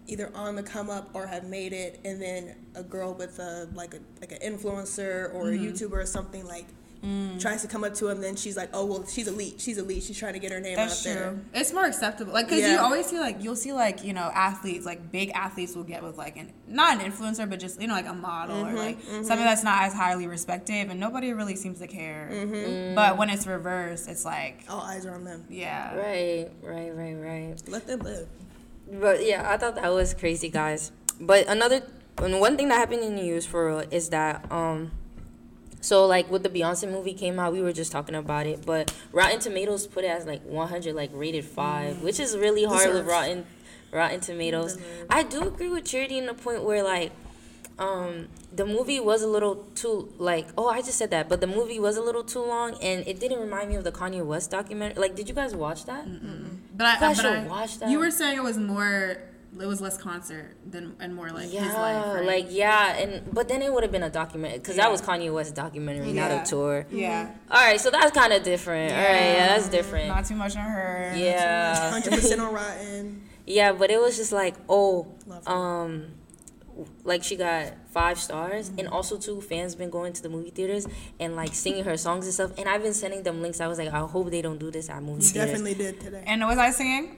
either on the come up or have made it, and then a girl with a like a like an influencer or Mm-hmm. a YouTuber or something like Mm. tries to come up to him, then she's like, oh well, she's elite, she's elite, she's trying to get her name That's out true. there. It's more acceptable, like because you always see like you'll see like you know athletes like big athletes will get with like an not an influencer but just you know like a model or like something that's not as highly respected and nobody really seems to care. But when it's reversed, it's like All eyes are on them. yeah. Right, right, right, right. Let them live. But yeah, I thought that was crazy, guys. But another and one thing that happened in the news for real is that um so like with the Beyonce movie came out, we were just talking about it, but Rotten Tomatoes put it as like 100 like rated 5, which is really hard with Rotten Rotten Tomatoes. Deserved. I do agree with Charity in the point where like um the movie was a little too like oh I just said that, but the movie was a little too long and it didn't remind me of the Kanye West documentary. Like did you guys watch that? But I, guys but should I- watch that. You were saying it was more, it was less concert than and more like yeah, his life, right? like yeah, and but then it would have been a documentary because that was Kanye West's documentary, Yeah. not a tour. yeah. All right, so that's kind of different. All right, yeah, that's different. Not too much on her. yeah, Hundred percent on Rotten. yeah, but it was just like oh, um, like she got five stars, Mm-hmm. and also too fans been going to the movie theaters and like singing her songs and stuff, and I've been sending them links. I was like, I hope they don't do this at movie You theaters. definitely did today. And was I singing?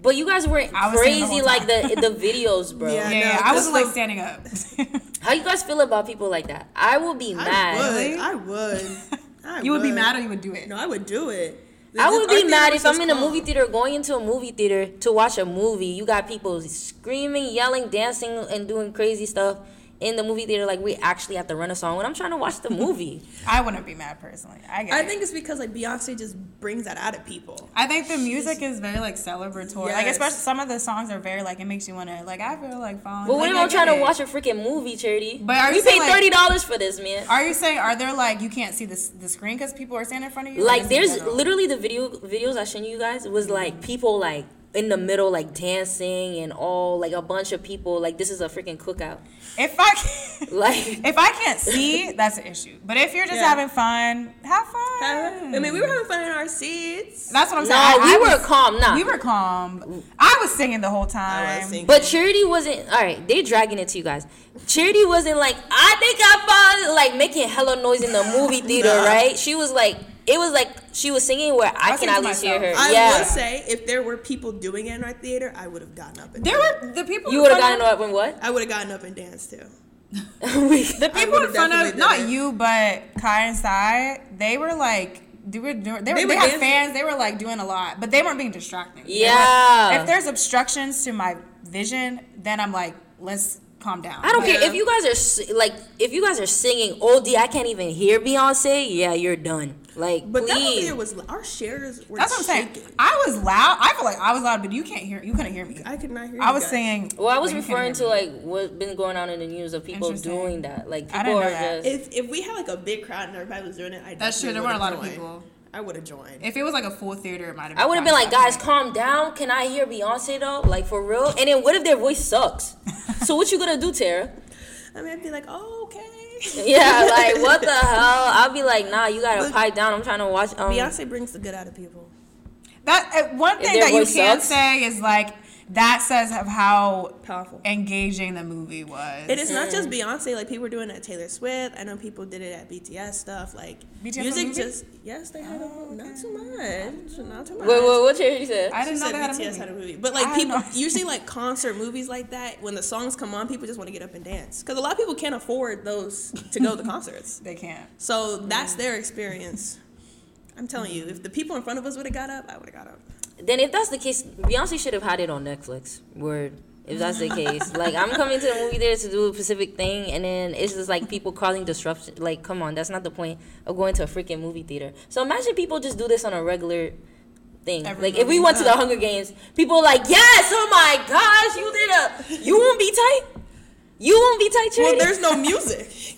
But you guys were I was singing the crazy like the the videos, bro. Yeah. Yeah, no, yeah. I was like standing up. How you guys feel about people like that? I will be I mad. would. Really? I would. I you would be mad or you would do it. No, I would do it. I would be mad if I'm in a calm. movie theater going into a movie theater to watch a movie. You got people screaming, yelling, dancing, and doing crazy stuff in the movie theater like we actually have to run a song when I'm trying to watch the movie. I wouldn't be mad personally. I get I it. think it's because like Beyonce just brings that out of people. I think the music is very like celebratory. Like especially some of the songs are very like it makes you want to like I feel like falling. but like, we're I not trying get to watch a freaking movie, Charity. But are we you paid saying, like- thirty dollars for this, man. Are you saying are there like you can't see the the screen because people are standing in front of you? Like there's literally the video videos I showed you guys was like people like in the middle like dancing and all like a bunch of people like this is a freaking cookout. If I can, Like if I can't see, that's an issue. But if you're just Yeah. having fun, have fun. I mean, we were having fun in our seats. That's what I'm no, saying. I- we I were was- calm. Nah, We were calm. I was singing the whole time. I was singing. But Charity wasn't all right. they're dragging it to you guys. Charity wasn't like I think I found like making hella noise in the movie theater, Nah. right? She was like it was like she was singing where I, I can sing at least hear her. I yeah, would say if there were people doing it in our theater, I would have gotten up and There were the people. you would have gotten up and what? I would have gotten up and danced too. The people in front of definitely not it. you, but Kai and Sai, they were like. They were, doing, they, were, They they, were had dancing. fans. They were like doing a lot, but they weren't being distracting. Yeah. were- if there's obstructions to my vision, then I'm like, let's calm down. I don't Yeah. care if you guys are si- like if you guys are singing oldie. I can't even hear Beyonce. Yeah, you're done. Like But that movie please. theater was our shares were That's what I'm saying. shaking. I was loud. I feel like I was loud, but you can't hear. You couldn't hear me. I could not hear. You. I you was guys. singing. well, I was but you couldn't referring to like what's been going on in the news of people doing that. Like I people didn't are know that. just. If if we had like a big crowd and everybody was doing it, I That's true. There weren't a lot would've of joined. people. I would have joined. If it was like a full theater, it might have. been I would have been like, guys, calm down. Can I hear Beyonce though? Like for real? And then what if their voice sucks? so what you gonna do, Terrah? I mean, I'd be like, oh, okay. Yeah, like what the hell? I'll be like, nah, you gotta pipe down. I'm trying to watch. Um, Beyonce brings the good out of people. That uh, one thing that you can sucks. say is like that says of how Powerful. engaging the movie was. It is not just Beyonce. Like people were doing it at Taylor Swift. I know people did it at BTS stuff. Like BTS music, just yes, they had a oh, movie. not too much, not too much. Wait, wait, what Charity said? I She didn't know said they had a BTS movie. had a movie, but like had people no idea. usually like concert movies like that. When the songs come on, people just want to get up and dance because a lot of people can't afford those to go to concerts. They can't. So that's their experience. I'm telling you, if the people in front of us would have got up, I would have got up. Then if that's the case, Beyonce should have had it on Netflix. Word. If that's the case, like I'm coming to the movie theater to do a specific thing, and then it's just like people causing disruption. Like, come on, that's not the point of going to a freaking movie theater. So imagine people just do this on a regular thing. Every like if we went to the Hunger Games, people like, yes, oh my gosh, you did a, you won't be tight, you won't be tight, Well, there's no music.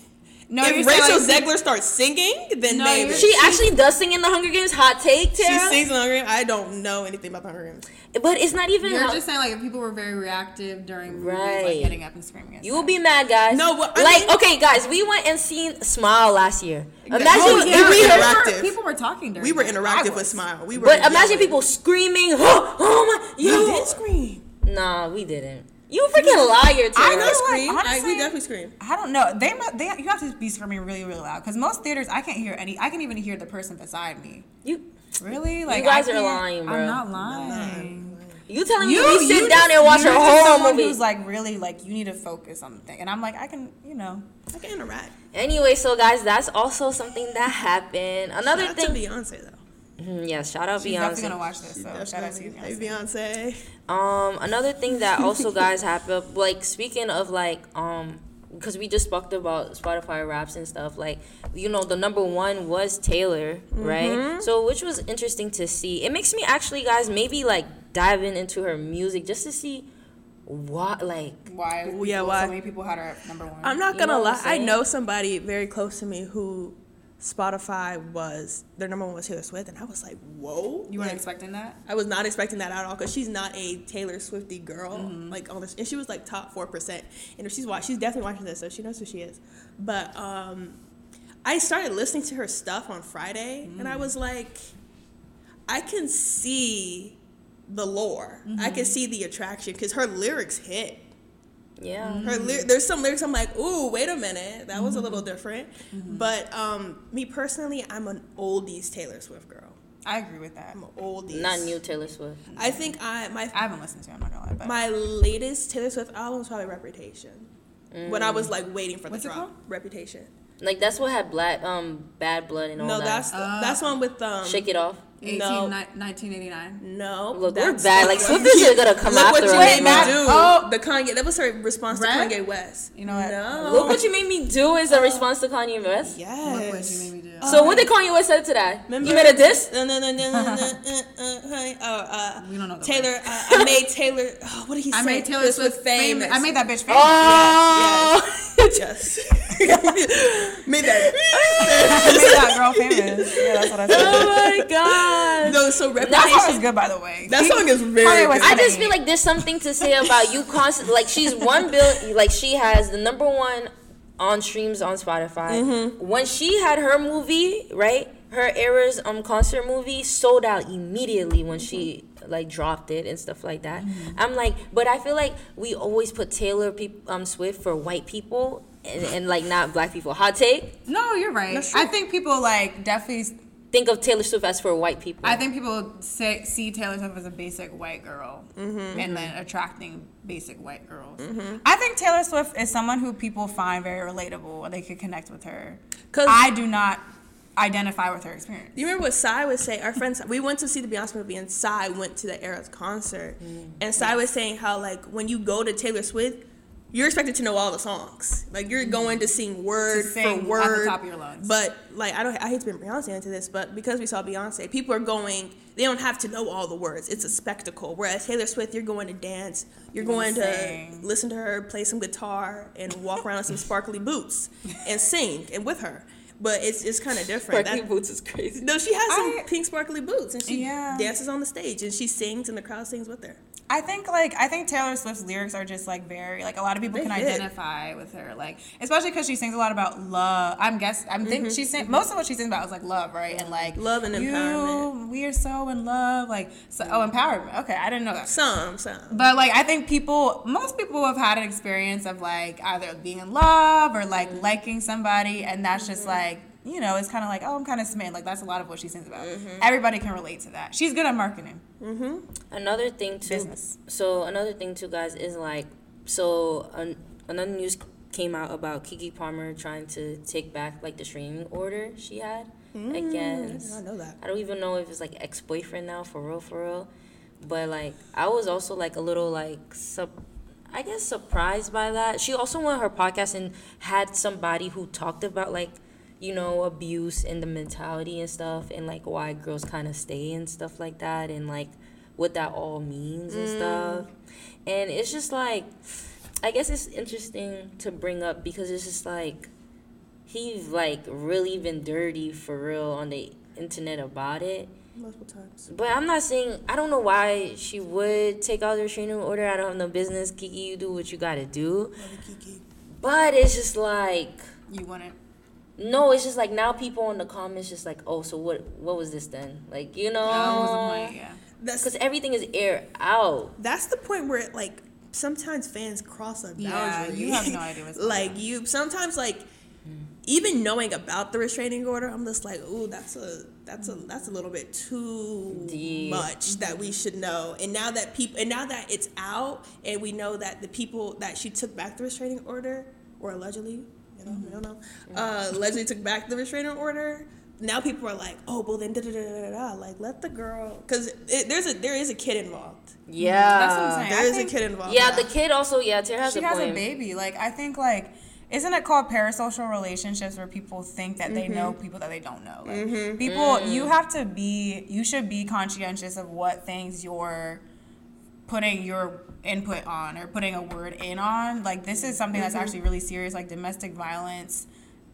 No, if Rachel like, Zegler starts singing, then No, maybe she actually does sing in the Hunger Games. Hot take, Terrah. she sings in the Hunger Games. I don't know anything about the Hunger Games. but it's not even. You're how- just saying like if people were very reactive during movies, Right. like getting up and screaming. and You will be mad, guys. No, but I like mean- okay, guys, we went and seen Smile last year. Imagine Oh, if yeah, we we were- interactive. people were talking during. We were interactive with. Smile. We were. but imagine people screaming. Oh, oh my, You yo. did scream. Nah, we didn't. You freaking liar, Terrah. I I know. scream. I, honestly- we definitely scream. I don't know. They mu- they you have to be screaming really really loud because most theaters I can't hear any. I can even hear the person beside me. You, Really? Like you guys I are lying, bro. I'm not lying. you telling You, me we sit you down just- and watch a you're just whole someone movie? Who's like really like you need to focus on the thing, and I'm like I can you know. I can interact. Anyway, so guys, that's also something that happened. Another Shout out thing. to Beyonce though. Mhm, yeah, shout out She's definitely gonna watch this. So shout out to Beyonce. Hey Beyonce. Um, another thing that also guys happened, like speaking of like um. Because we just talked about Spotify wraps and stuff, like you know, the number one was Taylor, right? So which was interesting to see. It makes me actually, guys, maybe like diving into her music just to see what, like, Why? Yeah, why? So many people had her at number one. I'm not You gonna know lie. I'm I saying? know somebody very close to me who Spotify was their number one was Taylor Swift, and I was like, whoa. you weren't Like, expecting that. I was not expecting that at all because she's not a Taylor Swifty girl. Mm-hmm. Like all this, and she was like top four percent. And if she's watch, she's definitely watching this, so she knows who she is. But um, I started listening to her stuff on Friday, and Mm. I was like, I can see the lore. I Mm-hmm. can see the attraction because her lyrics hit. Yeah. Her ly- there's some lyrics I'm like, ooh, wait a minute, that was a Mm-hmm. little different. But um, me personally, I'm an oldies Taylor Swift girl. I agree with that. I'm an oldies. Not new Taylor Swift. I think I my I haven't listened to. it, I'm not gonna lie. But my latest Taylor Swift album was probably Reputation. When I was like waiting for the What's it drop. called? Reputation. Like that's what had black um bad blood and all No, that. No, that's that's one with um. Shake it off. 18, no. ni- 1989. No, Look, we're bad. Like one- Swifties are gonna come Look what after you made me Matt- do. oh. The Kanye. That was her response to Kanye West. You know what? No. Look what you made me do is a response to Kanye West. Yes. Look what you made me do. So what did Kanye West say to that? Remember- You made a diss? No, no, no, no, no, no, uh, uh, honey. Oh, uh, We don't know Taylor. Uh, I made Taylor. Oh, what did he say? I made Taylor this Swift was famous. I made that bitch famous. Oh, Yes. made that. I made that girl famous. Yeah, that's what I said. oh my god. No, was so That song is good, by the way. That song is very Kanye good. I just feel like there's something to say about you constant like she's one bill like she has the number one on streams on Spotify. Mm-hmm. When she had her movie, right? Her Eras um concert movie sold out immediately when she like dropped it and stuff like that. Mm-hmm. I'm like, but I feel like we always put Taylor peop- um Swift for white people and, and like not black people. Hot take? No, you're right. I think people like definitely. Think of Taylor Swift as for white people. I think people say, see Taylor Swift as a basic white girl, Mm-hmm. and then attracting basic white girls. I think Taylor Swift is someone who people find very relatable and they could connect with her. Cause I do not identify with her experience. You remember what Psy would say? Our friends, we went to see the Beyonce movie, and Psy went to the Eras concert, and Psy was saying how like when you go to Taylor Swift, you're expected to know all the songs. Like you're mm-hmm. going to sing word To sing at for the word, top of your lungs. But like I don't, I hate to bring Beyonce into this, but because we saw Beyonce, people are going. They don't have to know all the words. It's a spectacle. Whereas Taylor Swift, you're going to dance. You're going to listen to her play some guitar and walk around in some sparkly boots and sing and with her. But it's it's kind of different. Sparkly That- boots is crazy. no, she has some I- pink sparkly boots, and she Yeah. dances on the stage, and she sings, and the crowd sings with her. I think like I think Taylor Swift's lyrics are just like very like a lot of people They can hit. identify with her like especially because she sings a lot about love. I'm guess I'm think she sing most of what she sings about is like love right and like Mm-hmm. Love and you, empowerment. We are so in love like so oh empowerment. Okay, I didn't know that. Some, some. But like I think people, most people have had an experience of like either being in love or like Mm-hmm. liking somebody, and that's just like you know it's kind of like oh I'm kind of smitten. Like that's a lot of what she sings about. Mm-hmm. Everybody can relate to that. She's good at marketing. Mm-hmm. Another thing too. Business. So another thing too, guys, is like so an, another news came out about Keke Palmer trying to take back like the streaming order she had against. I mm, know that. I don't even know if it's like ex boyfriend now for real for real, but like I was also like a little like sub. I guess surprised by that. She also went on her podcast and had somebody who talked about like, you know, abuse and the mentality and stuff and like why girls kind of stay and stuff like that and like what that all means and mm. stuff. And it's just like I guess it's interesting to bring up because it's just like he's like really been dirty for real on the internet about it. Multiple times. But I'm not saying I don't know why she would take out the restraining order. I don't have no business. Keke, you do what you gotta do. Love you, Keke. But it's just like You wouldn't. No, it's just like now people in the comments just like, oh, so what? What was this then? Like you know, That was the point. Yeah. Because everything is air out. that's the point where like sometimes fans cross a boundary. Yeah, you have no idea what's going like you sometimes like even knowing about the restraining order, I'm just like, ooh, that's a that's a that's a little bit too Deep. much that we should know. And now that people and now that it's out and we know that the people that she took back the restraining order or allegedly, you know, we don't know, uh, allegedly took back the restraining order. Now people are like, oh, well then da da da da da. Like let the girl, because there's a there is a kid involved. Yeah, That's what I'm saying. There I is a kid involved. Yeah, the kid also. Yeah, Terrah has She a has point. a baby. Like I think like. Isn't it called parasocial relationships where people think that they know mm-hmm. people that they don't know? Like, mm-hmm. People, you mm. have to be, you should be conscientious of what things you're putting your input on or putting a word in on. Like this is something that's actually really serious, like domestic violence.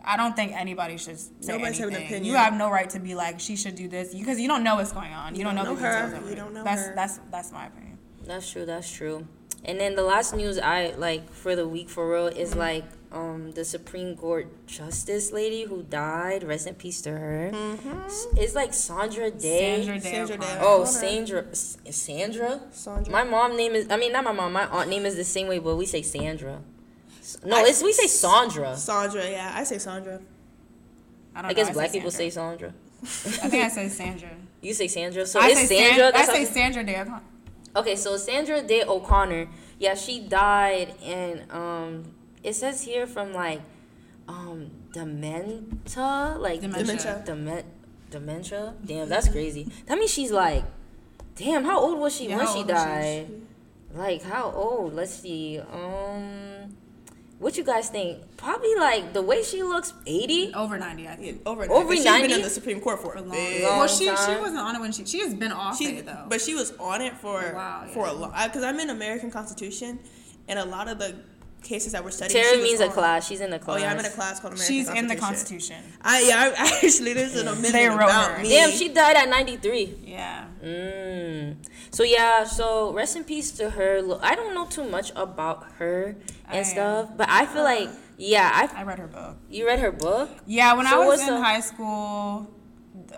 I don't think anybody should say Nobody's having anything. an opinion. You have no right to be like she should do this because you don't know what's going on. You, don't know, don't the know her. details of You it. don't know that's her. that's that's my opinion. That's true. That's true. And then the last news I like for the week for real is Mm-hmm. like um the Supreme Court justice lady who died. Rest in peace to her. S- It's like Sandra Day. Sandra Day. Sandra Day. Oh, Sandra. Sandra. Sandra. My mom name is. I mean, not my mom. My aunt name is the same way, but we say Sandra. No, I- it's we say Sandra. Sandra, yeah, I say Sandra. I don't I guess know. black people say Sandra. I think I say Sandra. You say Sandra. So I it's say Sandra. Sandra. I say how- Sandra Day. O'Connor. Okay, so Sandra Day O'Connor, yeah, she died, and um, it says here from like, um, dementia, like Dementia. Dementia. Dementia. Damn, that's crazy. That means she's like, damn, how old was she Yeah, when she old was she? died? Like how old? Let's see. Um, what you guys think? Probably like the way she looks, eighty. Over ninety, I think. Over, Over but she's been 90? in the Supreme Court for a long big long Well, she she wasn't on it when she she has been off She, it though. but she was on it for Wow, for a yeah. long because I'm in American Constitution, and a lot of the cases that were studied. Terrah she was means a class. She's in a class. Oh yeah, I'm in a class called American She's in the Constitution. Constitution. I yeah, I actually there's an amendment They wrote about her. me. Damn, she died at 93. Yeah. Mm. So yeah, so rest in peace to her. I don't know too much about her and I- stuff, but I feel like yeah, I I read her book. you read her book. Yeah, when So I was in the- high school,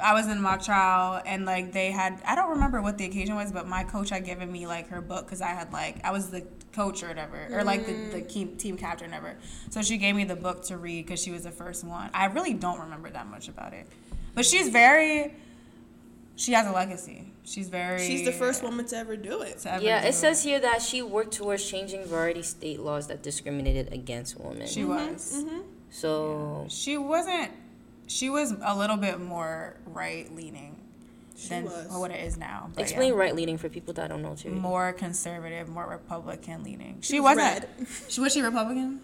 I was in mock trial, and like they had, I don't remember what the occasion was, but my coach had given me like her book because I had like I was the coach or whatever, or like the, the mm. team, team captain or whatever. So she gave me the book to read because she was the first one. I really don't remember that much about it, but she's very, she has a legacy. She's very. She's the first woman to ever do it. ever Yeah, do it says here that she worked towards changing variety state laws that discriminated against women. she mm-hmm, was. Mm-hmm. so She wasn't. She was a little bit more right leaning than was. what it is now. but yeah. explain right leaning for people that don't know too. more conservative, more Republican leaning. She, was wasn't. red. She was she Republican?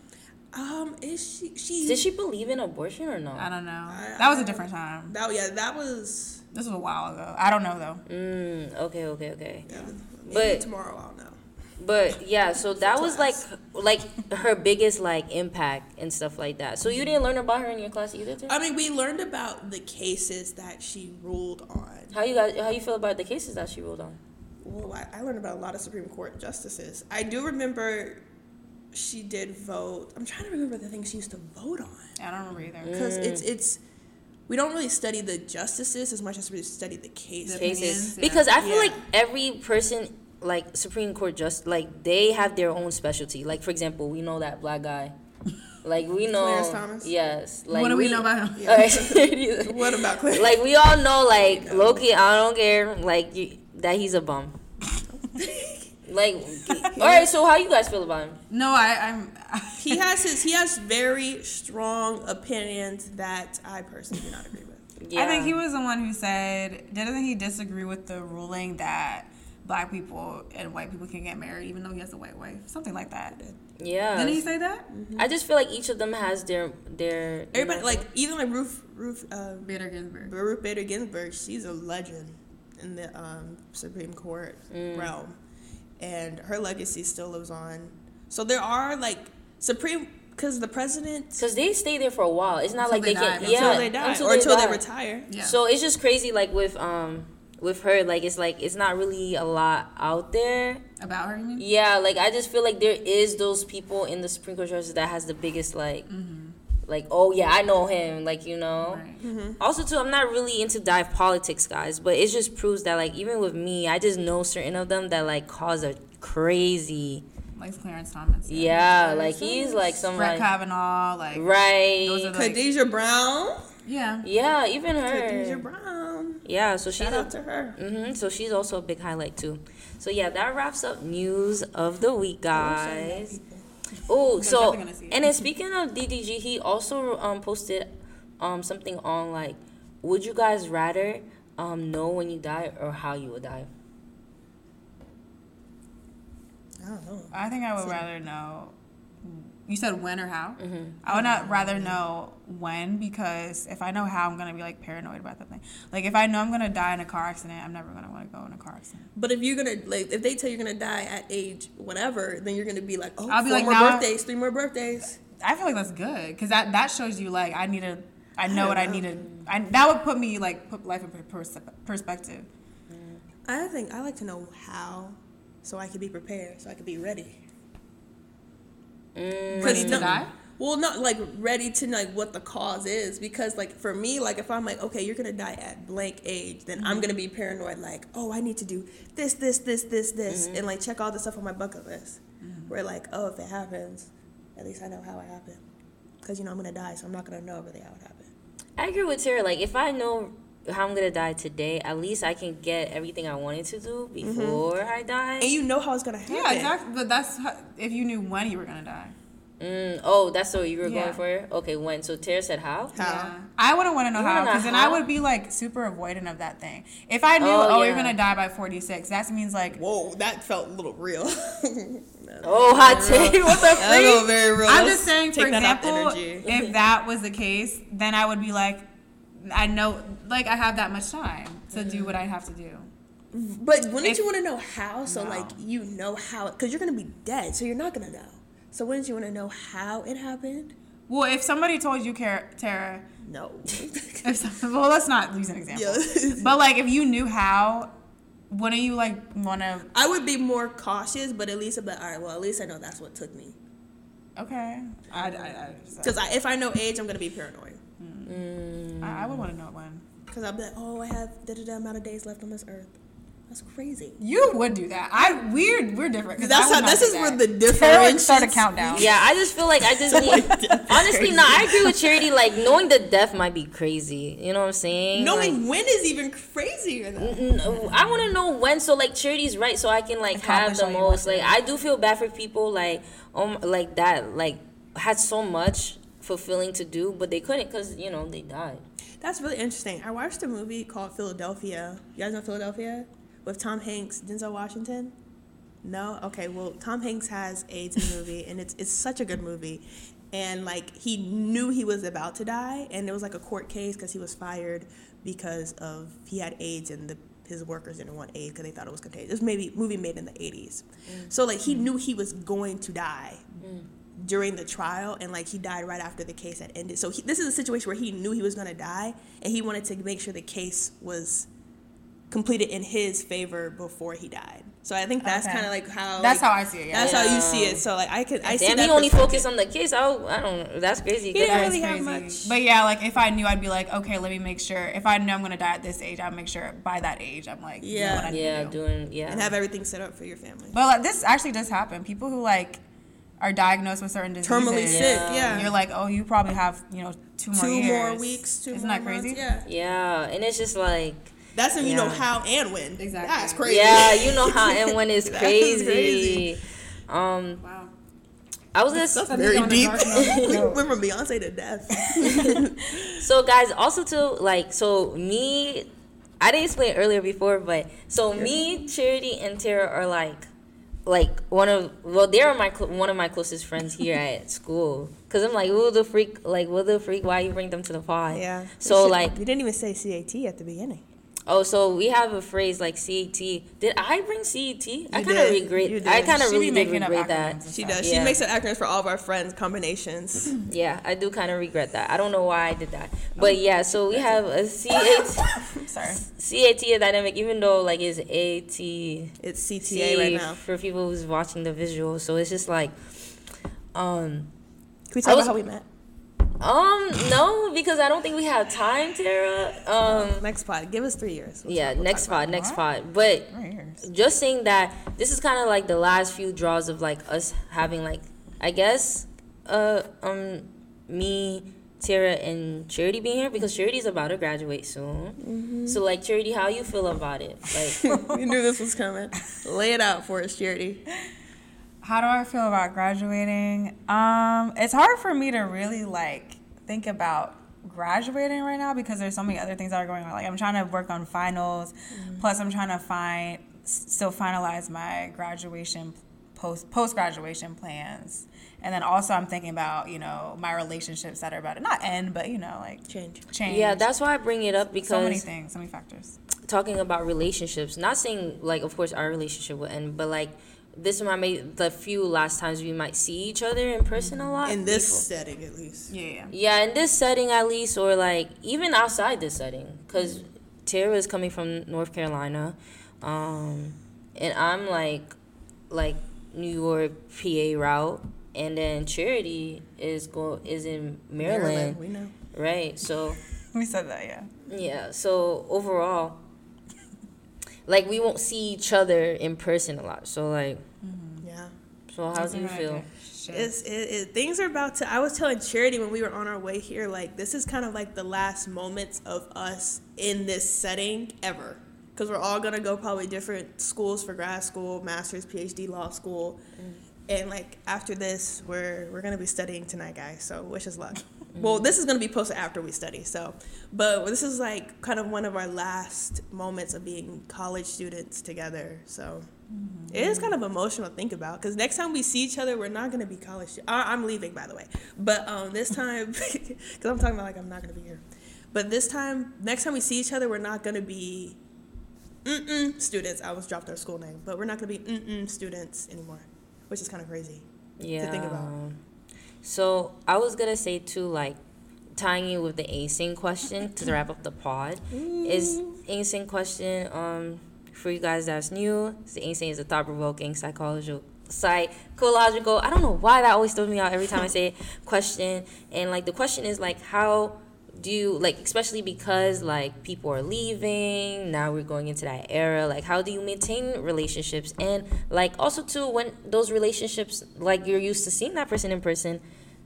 Um, is she? She. Did she believe in abortion or no? I don't know. I- That was a different time. That yeah, that was. This was a while ago. I don't know though. Mm, okay, okay, okay. Yeah, maybe But- tomorrow I'll know. But yeah, so that was like like her biggest like impact and stuff like that. So you didn't learn about her in your class either, too? I mean, we learned about the cases that she ruled on. How you guys how you feel about the cases that she ruled on? Well, I, I learned about a lot of Supreme Court justices. I do remember she did vote. I'm trying to remember the things she used to vote on I don't remember either. because it's mm. it's we don't really study the justices as much as we study the cases. The Cases opinions, yeah. because I feel Yeah. like every person like Supreme Court just like they have their own specialty. Like for example, we know that black guy. Like we know Clarence Thomas? Yes. Like what do we know about him? Yeah. What about Claire? like we all know like Loki, I don't care like you, that he's a bum. like all right, so how you guys feel about him? No, I, I'm. he has his he has very strong opinions that I personally do not agree with. Yeah. I think he was the one who said, didn't he disagree with the ruling that black people and white people can get married even though he has a white wife? Something like that. Yeah. Didn't he say that? I just feel like each of them has their their Everybody like even like Ruth Ruth uh, Bader Ginsburg. Ruth Bader Ginsburg. She's a legend in the um, Supreme Court Mm. realm, and her legacy still lives on. So there are like Supreme because the president because they stay there for a while. It's not Until like they, they can yeah until they die or until they retire. Yeah. So it's just crazy like with um with her like it's like it's not really a lot out there. About her, you mean? Yeah, like I just feel like there is those people in the Supreme Court justice that has the biggest like mm-hmm. like oh yeah I know him like you know. Right. Mm-hmm. Also too I'm not really into dive politics guys, but it just proves that like even with me I just know certain of them that like cause a crazy Like Clarence Thomas. yeah like he's like some Brett like Kavanaugh, like right Those are the- Like- Ketanji Brown. yeah. yeah even Ketanji her Brown. Yeah so she's Shout a, out to her. hmm So she's also a big highlight too. So yeah, that wraps up news of the week, guys. Oh, so definitely gonna see it. and then speaking of DDG, he also um posted um something on like, would you guys rather um know when you die or how you would die? I don't know. I think I would rather know. You said when or how? Mm-hmm. I would not rather know when because if I know how, I'm gonna be like paranoid about that thing. Like if I know I'm gonna die in a car accident, I'm never gonna want to go in a car accident. But if you're gonna like, if they tell you're gonna die at age whatever, then you're gonna be like, oh, I'll be like, more now- birthdays, three more birthdays. I feel like that's good because that that shows you like I need to. I know don't what I know. need to. I, that would put me like put life in pers- perspective. I think I like to know how, so I can be prepared, so I can be ready. Mm, Ready to die? Well, not like ready to know like what the cause is, because like for me, like if I'm like, okay, you're gonna die at blank age, then I'm gonna mm-hmm. be paranoid, like, oh, I need to do this, this, this, this, this, mm-hmm. and like check all the stuff on my bucket list. Mm-hmm. Where like, oh, if it happens, at least I know how it happened, because you know I'm gonna die, so I'm not gonna know really how it happened. I agree with Terrah. Like if I know how I'm gonna die today, at least I can get everything I wanted to do before I die. And you know how it's gonna happen. Yeah, exactly. But that's how, if you knew when you were gonna die. Mm, oh, that's what you were Yeah. going for. Okay, when? So Terrah said how? How? Yeah. I wouldn't want to know You how because then I would be like super avoidant of that thing. If I knew, Oh, oh, yeah. you're gonna die by 46, that means like Whoa, that felt a little real. Oh, hot take. What the That freak? very real. I'm just saying, for take that out the example, energy. if that was the case, then I would be like, I know, like I have that much time to do what I have to do. But wouldn't If- you want to know how? So No. like you know how, because you're gonna be dead, so you're not gonna know. So wouldn't you want to know how it happened? Well, if somebody told you, Terrah, No. if some, well, let's not use an example. Yeah. But like, if you knew how, wouldn't you like want to? I would be more cautious, but at least I'd all right. Well, at least I know that's what took me. Okay, I, I, I, Because I, if I know age, I'm gonna be paranoid. I, I would want to know when. Because I'll be like, oh, I have da da da amount of days left on this earth. That's crazy. You would do that. I we're we're different. 'cause That's how. This is that. where the difference. would start a countdown. Yeah, I just feel like I just need. honestly, no, I agree with Charity. Like knowing the death might be crazy. You know what I'm saying? Knowing when is even crazier. Though. Like, n- I want to know when. So like Charity's right, so I can like have the all you want most. Like I do feel bad for people like um like that like had so much fulfilling to do, but they couldn't because you know they died. That's really interesting. I watched a movie called Philadelphia. You guys know Philadelphia with Tom Hanks, Denzel Washington. No, okay. Well, Tom Hanks has AIDS in the movie, and it's it's such a good movie. And like he knew he was about to die, and it was like a court case because he was fired because of he had AIDS and the his workers didn't want AIDS because they thought it was contagious. It was maybe movie made in the eighties, mm. so like he mm. knew he was going to die mm. During the trial and like he died right after the case had ended so he, this is a situation where he knew he was going to die and he wanted to make sure the case was completed in his favor before he died so i think that's Okay. kind of like how That's like, how I see it, yeah. that's how you see it so like i could i see Damn, that he only perspective. focused on the case. I, I don't. That's crazy. 'cause Yeah, I- really It's have crazy. much. But yeah, like if I knew, I'd be like, okay, let me make sure. If I know I'm gonna die at this age, I'll make sure by that age, I'm like, doing Yeah. what I need yeah, to do. doing yeah. and have everything set up for your family But like, this actually does happen. People who like are diagnosed with certain diseases, terminally sick yeah you're like, oh, you probably have you know two more two years. more weeks two Isn't more that crazy? months, yeah yeah, and it's just like. that's when you know how and when Exactly. that's crazy Yeah, you know how and when it's crazy. crazy. Um, Wow. I was gonna. that's very go on a deep we went from beyonce to death So guys, also too, like, so me, I didn't explain earlier before, but so me, Charity, and Terrah are like, like one of well, they are my cl- one of my closest friends here at school. Cause I'm like, who the freak? Like, what the freak? Why you bring them to the pod? yeah So Shit, like, you didn't even say cat at the beginning oh, so we have a phrase like CET. Did I bring CET? I kind of regret. I kind of really did making regret acronyms that. She stuff. does. She makes an acronyms for all of our friends combinations. Yeah, I do kind of regret that. I don't know why I did that, but yeah. So we have a CAT. Sorry. CAT is dynamic, even though like it's AT. It's CTA right now. for people who's watching the visual. So it's just like, um, Can we I talk was- about how we met? Um, no, because I don't think we have time, Terrah. Um, Next pod. Give us three years. We'll yeah, talk- we'll next pod, next pod. But Right just saying that this is kind of like the last few draws of like us having like, I guess, uh, um, me. Terrah and Charity being here because Charity's about to graduate soon. Mm-hmm. So like Charity, how you feel about it? Like you knew this was coming. Lay it out for us, Charity. How do I feel about graduating? Um, it's hard for me to really like think about graduating right now because there's so many other things that are going on. Like I'm trying to work on finals, plus I'm trying to find still finalize my graduation post post graduation plans. And then also I'm thinking about, you know, my relationships that are about to not end, but you know, like Change. change. yeah, that's why I bring it up because so many things, so many factors. talking about relationships, not saying like of course our relationship will end, but like this might be the few last times we might see each other in person a lot. In this before- setting, at least. Yeah. yeah, in this setting at least, or like even outside this setting, because Terrah is coming from North Carolina, um, and I'm like, like New York PA route, and then Charity is go is in Maryland, We know. right? So We said that, yeah. yeah. So overall, like we won't see each other in person a lot. So like, mm-hmm. Yeah. so how do you feel? Shit. It's it, it, things are about to. I was telling Charity when we were on our way here, like this is kind of like the last moments of us in this setting ever, because we're all gonna go probably different schools for grad school, masters, PhD, law school, mm. and like after this, we're we're gonna be studying tonight, guys. So wish us luck. Well, this is gonna be posted after we study, so, but this is like kind of one of our last moments of being college students together. So. It is kind of emotional to think about because next time we see each other, we're not going to be college. stu- I, I'm leaving, by the way. But um, this time, because I'm talking about like I'm not going to be here. But this time, next time we see each other, we're not going to be mm-mm students. I was dropped our school name, but we're not going to be mm-mm students anymore, which is kind of crazy. yeah. to think about. So I was gonna say too, like tying you with the A.SAINT question to wrap up the pod is A.SAINT question. Um, for you guys that's new, the A.SAINT is a thought provoking psychological psychological. I don't know why that always throws me out every time I say it, question. And like the question is like how do you like especially because like people are leaving now we're going into that era like how do you maintain relationships and like also too when those relationships like you're used to seeing that person in person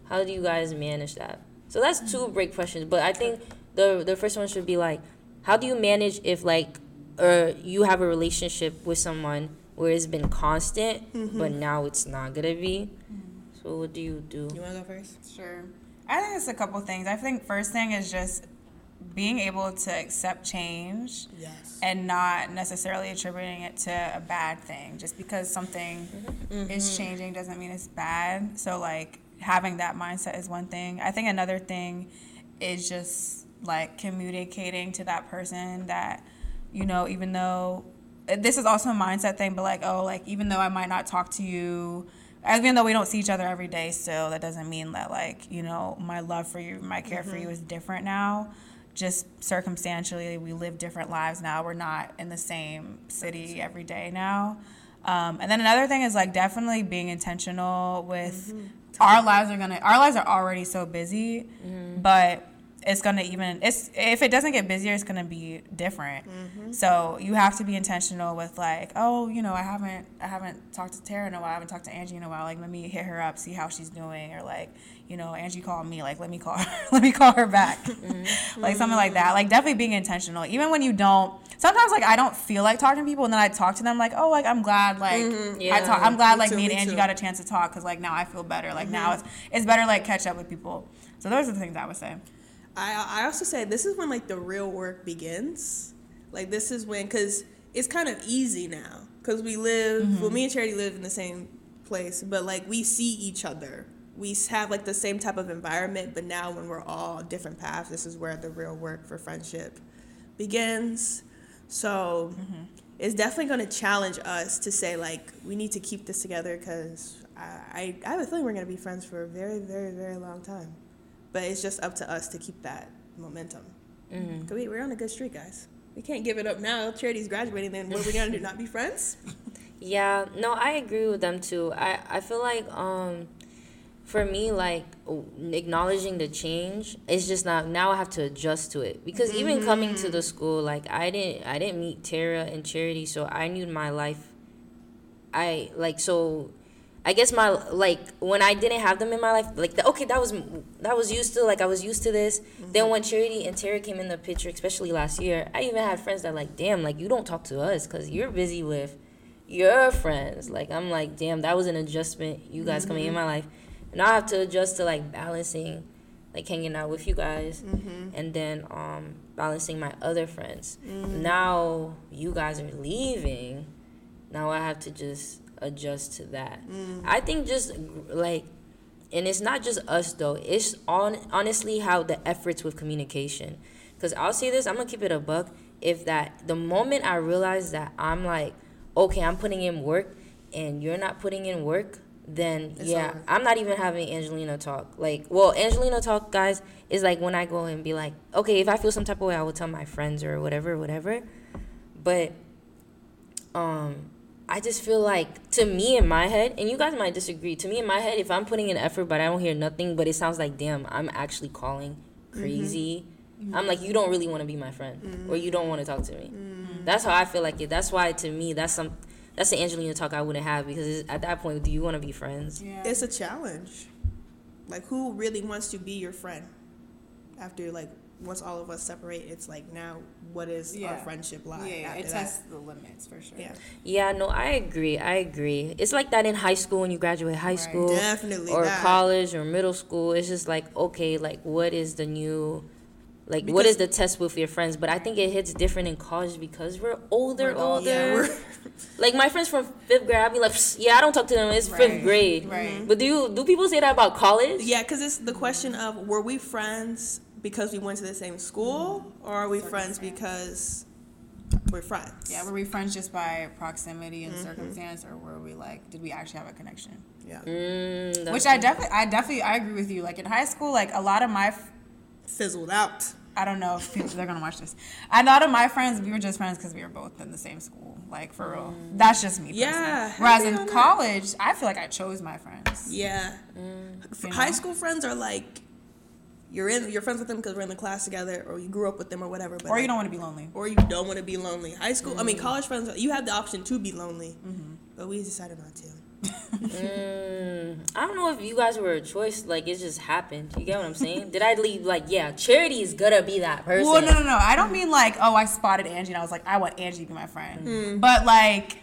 how do you guys manage that so that's two great questions but i think the the first one should be like how do you manage if like or you have a relationship with someone where it's been constant but mm-hmm. now it's not gonna be so what do you do You want to go first? Sure. I think it's a couple things. I think first thing is just being able to accept change Yes. and not necessarily attributing it to a bad thing. Just because something mm-hmm. is changing doesn't mean it's bad. So like having that mindset is one thing. I think another thing is just like communicating to that person that you know even though this is also a mindset thing but like oh like even though I might not talk to you even though we don't see each other every day still that doesn't mean that like you know my love for you my care for you is different now. Just circumstantially we live different lives now. We're not in the same city every day now. Um, and then another thing is like definitely being intentional with our lives are gonna our lives are already so busy mm-hmm. but it's gonna even it's if it doesn't get busier it's gonna be different. Mm-hmm. So you have to be intentional with like oh you know i haven't i haven't talked to Terrah in a while i haven't talked to angie in a while like let me hit her up see how she's doing or like you know angie called me like let me call her let me call her back mm-hmm. like something like that like definitely being intentional even when you don't sometimes like i don't feel like talking to people and then i talk to them like oh like i'm glad like mm-hmm. i Yeah. talk i'm glad Me like too, me and me angie too. got a chance to talk because like now i feel better like now mm-hmm. it's it's better like catch up with people so those are the things i would say I I also say this is when like the real work begins. Like this is when because it's kind of easy now because we live. Well, me and Charity live in the same place, but like we see each other. We have like the same type of environment, but now when we're all different paths, this is where the real work for friendship begins. So it's definitely going to challenge us to say like we need to keep this together because I, I I have a feeling we're going to be friends for a very very very long time but it's just up to us to keep that momentum. Mm-hmm. we, we're on a good streak, guys. We can't give it up now. Charity's graduating, then what are we gonna do? Not be friends? Yeah, no, I agree with them too. I, I feel like um for me like acknowledging the change it's just not now I have to adjust to it. Because even coming to the mm-hmm. school like I didn't I didn't meet Terrah and Charity so I knew my life I like so I guess my like when I didn't have them in my life like the, okay that was that was used to like I was used to this. Then mm-hmm. when Charity and Terrah came in the picture especially last year I even had friends that like damn like you don't talk to us cuz you're busy with your friends. Like I'm like, damn, that was an adjustment. You guys coming in mm-hmm. my life, and I have to adjust to like balancing, like hanging out with you guys, mm-hmm. and then um balancing my other friends. Mm-hmm. Now you guys are leaving. Now I have to just adjust to that. Mm-hmm. I think just like, and it's not just us though. It's on honestly how the efforts with communication. Cause I'll say this, I'm gonna keep it a buck. If that the moment I realize that I'm like, okay, I'm putting in work, and you're not putting in work, then It's yeah, over. I'm not even having Angelina talk. Like, well, Angelina talk, guys, is like when I go and be like, okay, if I feel some type of way, I will tell my friends or whatever, whatever. But, um, I just feel like to me in my head, and you guys might disagree. To me in my head, if I'm putting in effort but I don't hear nothing, but it sounds like damn, I'm actually calling mm-hmm. crazy. Mm-hmm. I'm like, you don't really want to be my friend, or you mm-hmm. don't want to talk to me. That's how I feel like it. That's why to me, that's some, that's the Angelina talk I wouldn't have because it's, at that point, do you want to be friends? yeah It's a challenge. Like, who really wants to be your friend? After like once all of us separate, it's like now what is our friendship like? yeah, yeah after it that? tests the limits for sure Yeah, Yeah, no, I agree. I agree. It's like that in high school when you graduate high Right. school definitely or that. college or middle school. It's just like, okay, like what is the new like what Because- is the test with your friends? But I think it hits different in college because we're older, We're older. older. Yeah, we're- like my friends from fifth grade, I'd be like, yeah, I don't talk to them. It's Right. fifth grade. Right. But do you do people say that about college? yeah, because it's the question of were we friends because we went to the same school, or are we friends because we're friends. Yeah, were we friends just by proximity and circumstance, or were we like, did we actually have a connection? Yeah. Mm, Which I definitely, I definitely, I agree with you. Like in high school, like a lot of my, f- Fizzled out. I don't know if people they're gonna watch this. A lot of my friends, we were just friends because we were both in the same school. Like for real, that's just me. Yeah, personally. Whereas in that. college, I feel like I chose my friends. Yeah. Mm. You High school friends are like you're in you're friends with them because we're in the class together or you grew up with them or whatever. But Or you like- don't want to be lonely. or you don't want to be lonely. High school, I mean, Mm. college friends, you have the option to be lonely, Mm-hmm. but we decided not to. Mm, I don't know if you guys were a choice. Like it just happened. You get what I'm saying? Did I leave? Like, yeah, Charity is gonna be that person. Well, no, no, no. I don't mean like, oh, I spotted Angie and I was like, I want Angie to be my friend. But like,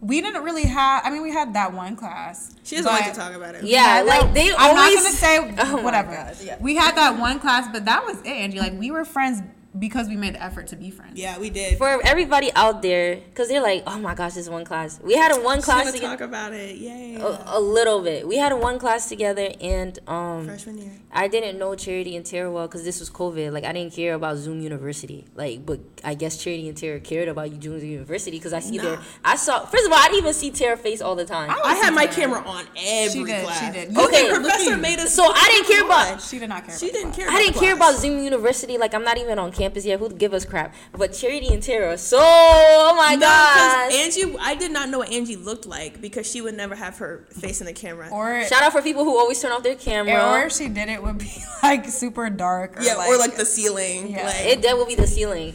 we didn't really have. I mean, we had that one class. She doesn't like to talk about it. Yeah, Yeah, like they I'm always. not gonna say Oh whatever. gosh, yeah. We had that one class, but that was it, Angie. Like we were friends because we made the effort to be friends. Yeah, we did. For everybody out there, because they're like, oh my gosh, this one class. We had a one She's class gonna together. talk about it. Yay. A, a little bit. We had a one class together, and um, Freshman year. I didn't know Charity and Terrah well because this was COVID. Like I didn't care about Zoom University. Like, but I guess Charity and Terrah cared about you Zoom University because I see their. I saw. First of all, I didn't even see Terrah face all the time. I had my camera on every She did, class. she did. You Okay, think look at professor you. made us. So I didn't care about. She did not care. She about didn't the care. I didn't care about Zoom University. Like I'm not even on campus yet. Who give us crap? But Charity and Terrah. So oh my No, god. because Angie, I did not know what Angie looked like because she would never have her face in the camera. Or Shout out for people who always turn off their camera. or if she did it would be like super dark. Or yeah, like, or like the ceiling. Yeah. Like, it that will be the ceiling.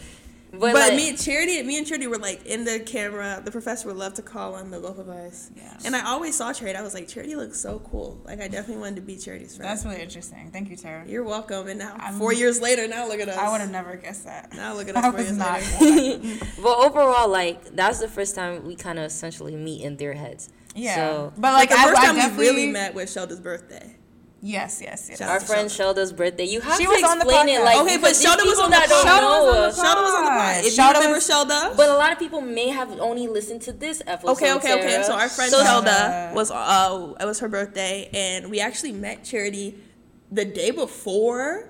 But, but like, me and Charity, me and Charity were like in the camera. The professor would love to call on the both of us. Yeah. And I always saw Charity. I was like, Charity looks so cool. Like I definitely wanted to be Charity's friend. That's really interesting. Thank you, Terrah. You're welcome. And now, I'm- four years later, now look at us. I would have never guessed that. Now look at I us four was years not. later. but overall, like that's the first time we kind of essentially meet in their heads. Yeah, So but like Like the I, first I time definitely we really met was Shelda's birthday. Yes, yes, yes. Shout our friend Shelda. Shelda's birthday. You have She to was on the explain it like Okay, but because Shelda was on the that don't pod. know Shelda was on us. the Shelda was on the God. pod. If Shelda you remember was- Shelda, But a lot of people may have only listened to this episode. Okay, okay, okay. So our friend So- Shelda was uh it was her birthday and we actually met Charity the day before.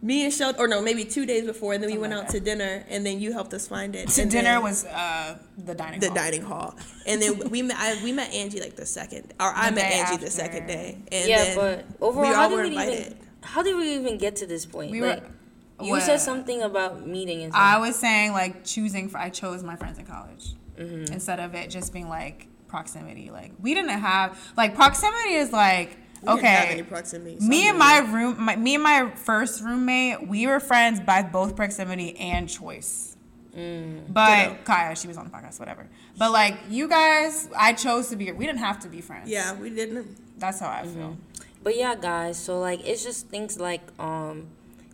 Me and Shelda, or no, maybe two days before, and then we went like out to dinner, and then you helped us find it. To and dinner then was uh, the dining the hall. dining hall, and then we met. I, we met Angie like the second, or I The met day Angie after. the second day. And yeah, then but overall, we how all did were we invited. even? How did we even get to this point? We were- like, you Well- said something about meeting and stuff. I was saying like choosing. For, I chose my friends in college Mm-hmm. instead of it just being like proximity. Like we didn't have like proximity is like We didn't have okay. any proximity, me and my room, my, me and my first roommate, we were friends by both proximity and choice. Mm. But Ditto. Kaya, she was on the podcast, whatever. But like you guys, I chose to be. We didn't have to be friends. yeah, we didn't. that's how I feel. But yeah, guys. So like, it's just things like um,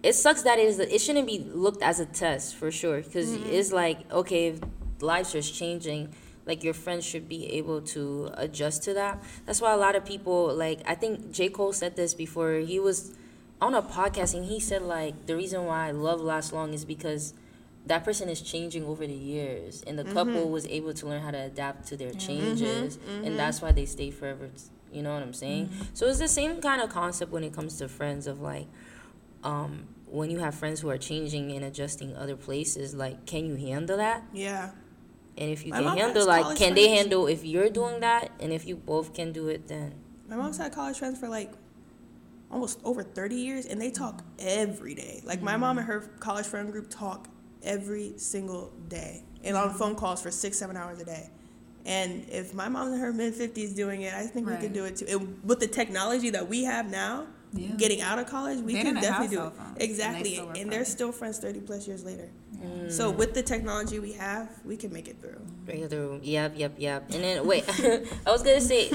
it sucks that it is. It shouldn't be looked as a test for sure, because it's like okay, if lives are changing, like your friends should be able to adjust to that. That's why a lot of people like. I think J. Cole said this before. He was on a podcast and he said like the reason why love lasts long is because that person is changing over the years. And the mm-hmm. couple was able to learn how to adapt to their mm-hmm. changes. And mm-hmm. that's why they stay forever you know what i'm saying? So it's the same kind of concept when it comes to friends of like um when you have friends who are changing and adjusting other places like can you handle that? Yeah, and if you My can handle like college can they handle if you're doing that? And if you both can do it then. My mom's had college friends for like almost over 30 years and they talk every day. Like my mom and her college friend group talk every single day and on phone calls for six seven hours a day. And if my mom's in her mid 50s doing it i think we can do it too. And with the technology that we have now Yeah. getting out of college we They can definitely do cell it phones, and they exactly. still and they're still friends 30 plus years later so with the technology we have we can make it through Break through. Yep, yep, yep. And then wait, I was gonna say,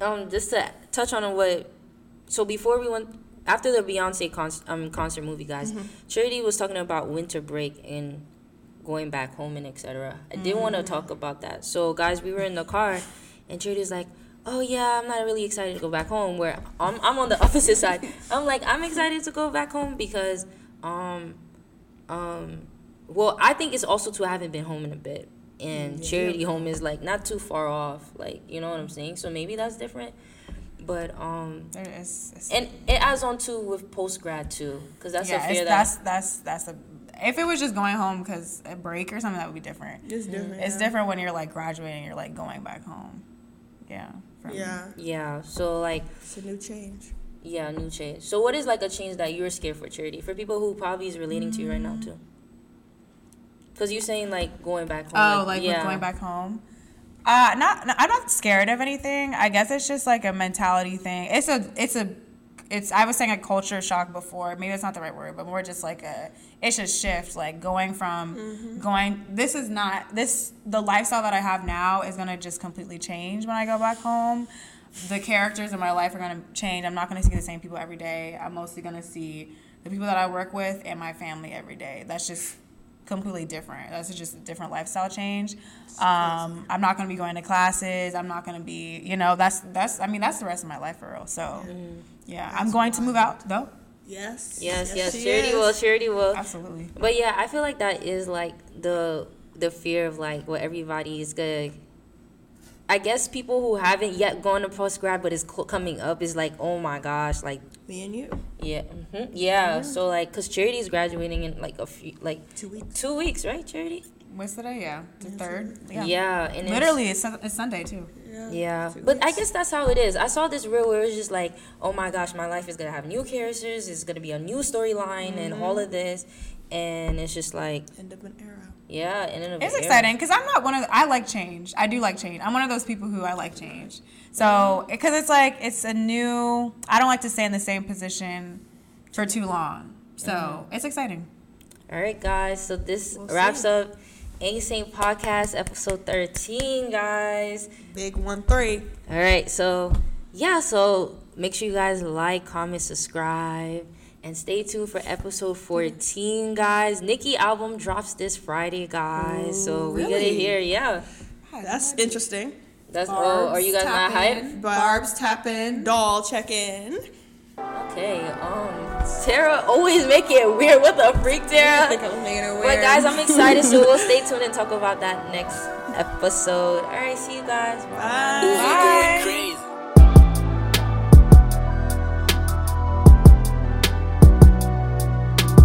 um, just to touch on what. So before we went after the Beyonce con- um concert movie, guys, Charity was talking about winter break and going back home and etc. I did want to talk about that. So guys, we were in the car, and Charity was like. Oh yeah, I'm not really excited to go back home. Where I'm, I'm on the opposite side. I'm like, I'm excited to go back home because, um, um, well, I think it's also too. I haven't been home in a bit, and charity home is like not too far off. Like you know what I'm saying. So maybe that's different. But um, There is. it's- and it adds on to with post grad too, because that's yeah, a fear that that's that's that's a If it was just going home because a break or something, that would be different. It's different. It's yeah. different when you're like graduating, you're like going back home. Yeah. from- Yeah, Yeah. So like, it's a new change. yeah, new change. So what is like a change that you're scared for charity for people who probably is relating to you right now too? Because you're saying like going back home. Oh, like with going back home. Uh, not. I'm not scared of anything. I guess it's just like a mentality thing. It's a. It's a. It's. I was saying a culture shock before. Maybe it's not the right word, but more just like a. It's a shift. Like going from going. This is not this. The lifestyle that I have now is gonna just completely change when I go back home. The characters in my life are gonna change. I'm not gonna see the same people every day. I'm mostly gonna see the people that I work with and my family every day. That's just completely different. That's just a different lifestyle change. Um, I'm not gonna be going to classes. I'm not gonna be, you know, that's that's. I mean, that's the rest of my life for real. So, yeah, I'm going to move out though. Yes. Yes, yes, she charity is. will, charity will. Absolutely. But yeah, I feel like that is like the the fear of like what everybody is gonna. I guess people who haven't yet gone to post grad but is co- coming up is like, oh my gosh, like Me and you. yeah, hmm yeah. So like, cause charity is graduating in like a few, like Two weeks. two weeks, right? Charity. What's today? Yeah, the third. Yeah, Yeah. and Literally, it's, Sun- it's Sunday too. Yeah, Two but I guess that's how it is. I saw this reel where it was just like, oh my gosh, my life is gonna have new characters. It's gonna be a new storyline and all of this, and it's just like, End of an era. Yeah, and then It's exciting because I'm not one of. The, I like change. I do like change. I'm one of those people who I like change. So mm-hmm. because it's like it's a new. I don't like to stay in the same position for too long. So mm-hmm. it's exciting. All right, guys. So this We'll wraps see. up A.SAINT Podcast episode thirteen, guys. Big one three. All right, so yeah, so make sure you guys like, comment, subscribe, and stay tuned for episode 14, guys. Nicki album drops this Friday, guys. so we gotta really? hear, yeah. That's interesting. That's oh, are you guys not hyped? Barb's tap in. Doll check in. Okay, um, Terrah always make it weird. What the freak, I Terrah? think I'm making it But guys, I'm excited, so we'll stay tuned and talk about that next episode. All right, see you guys. Bye. Bye. Crazy.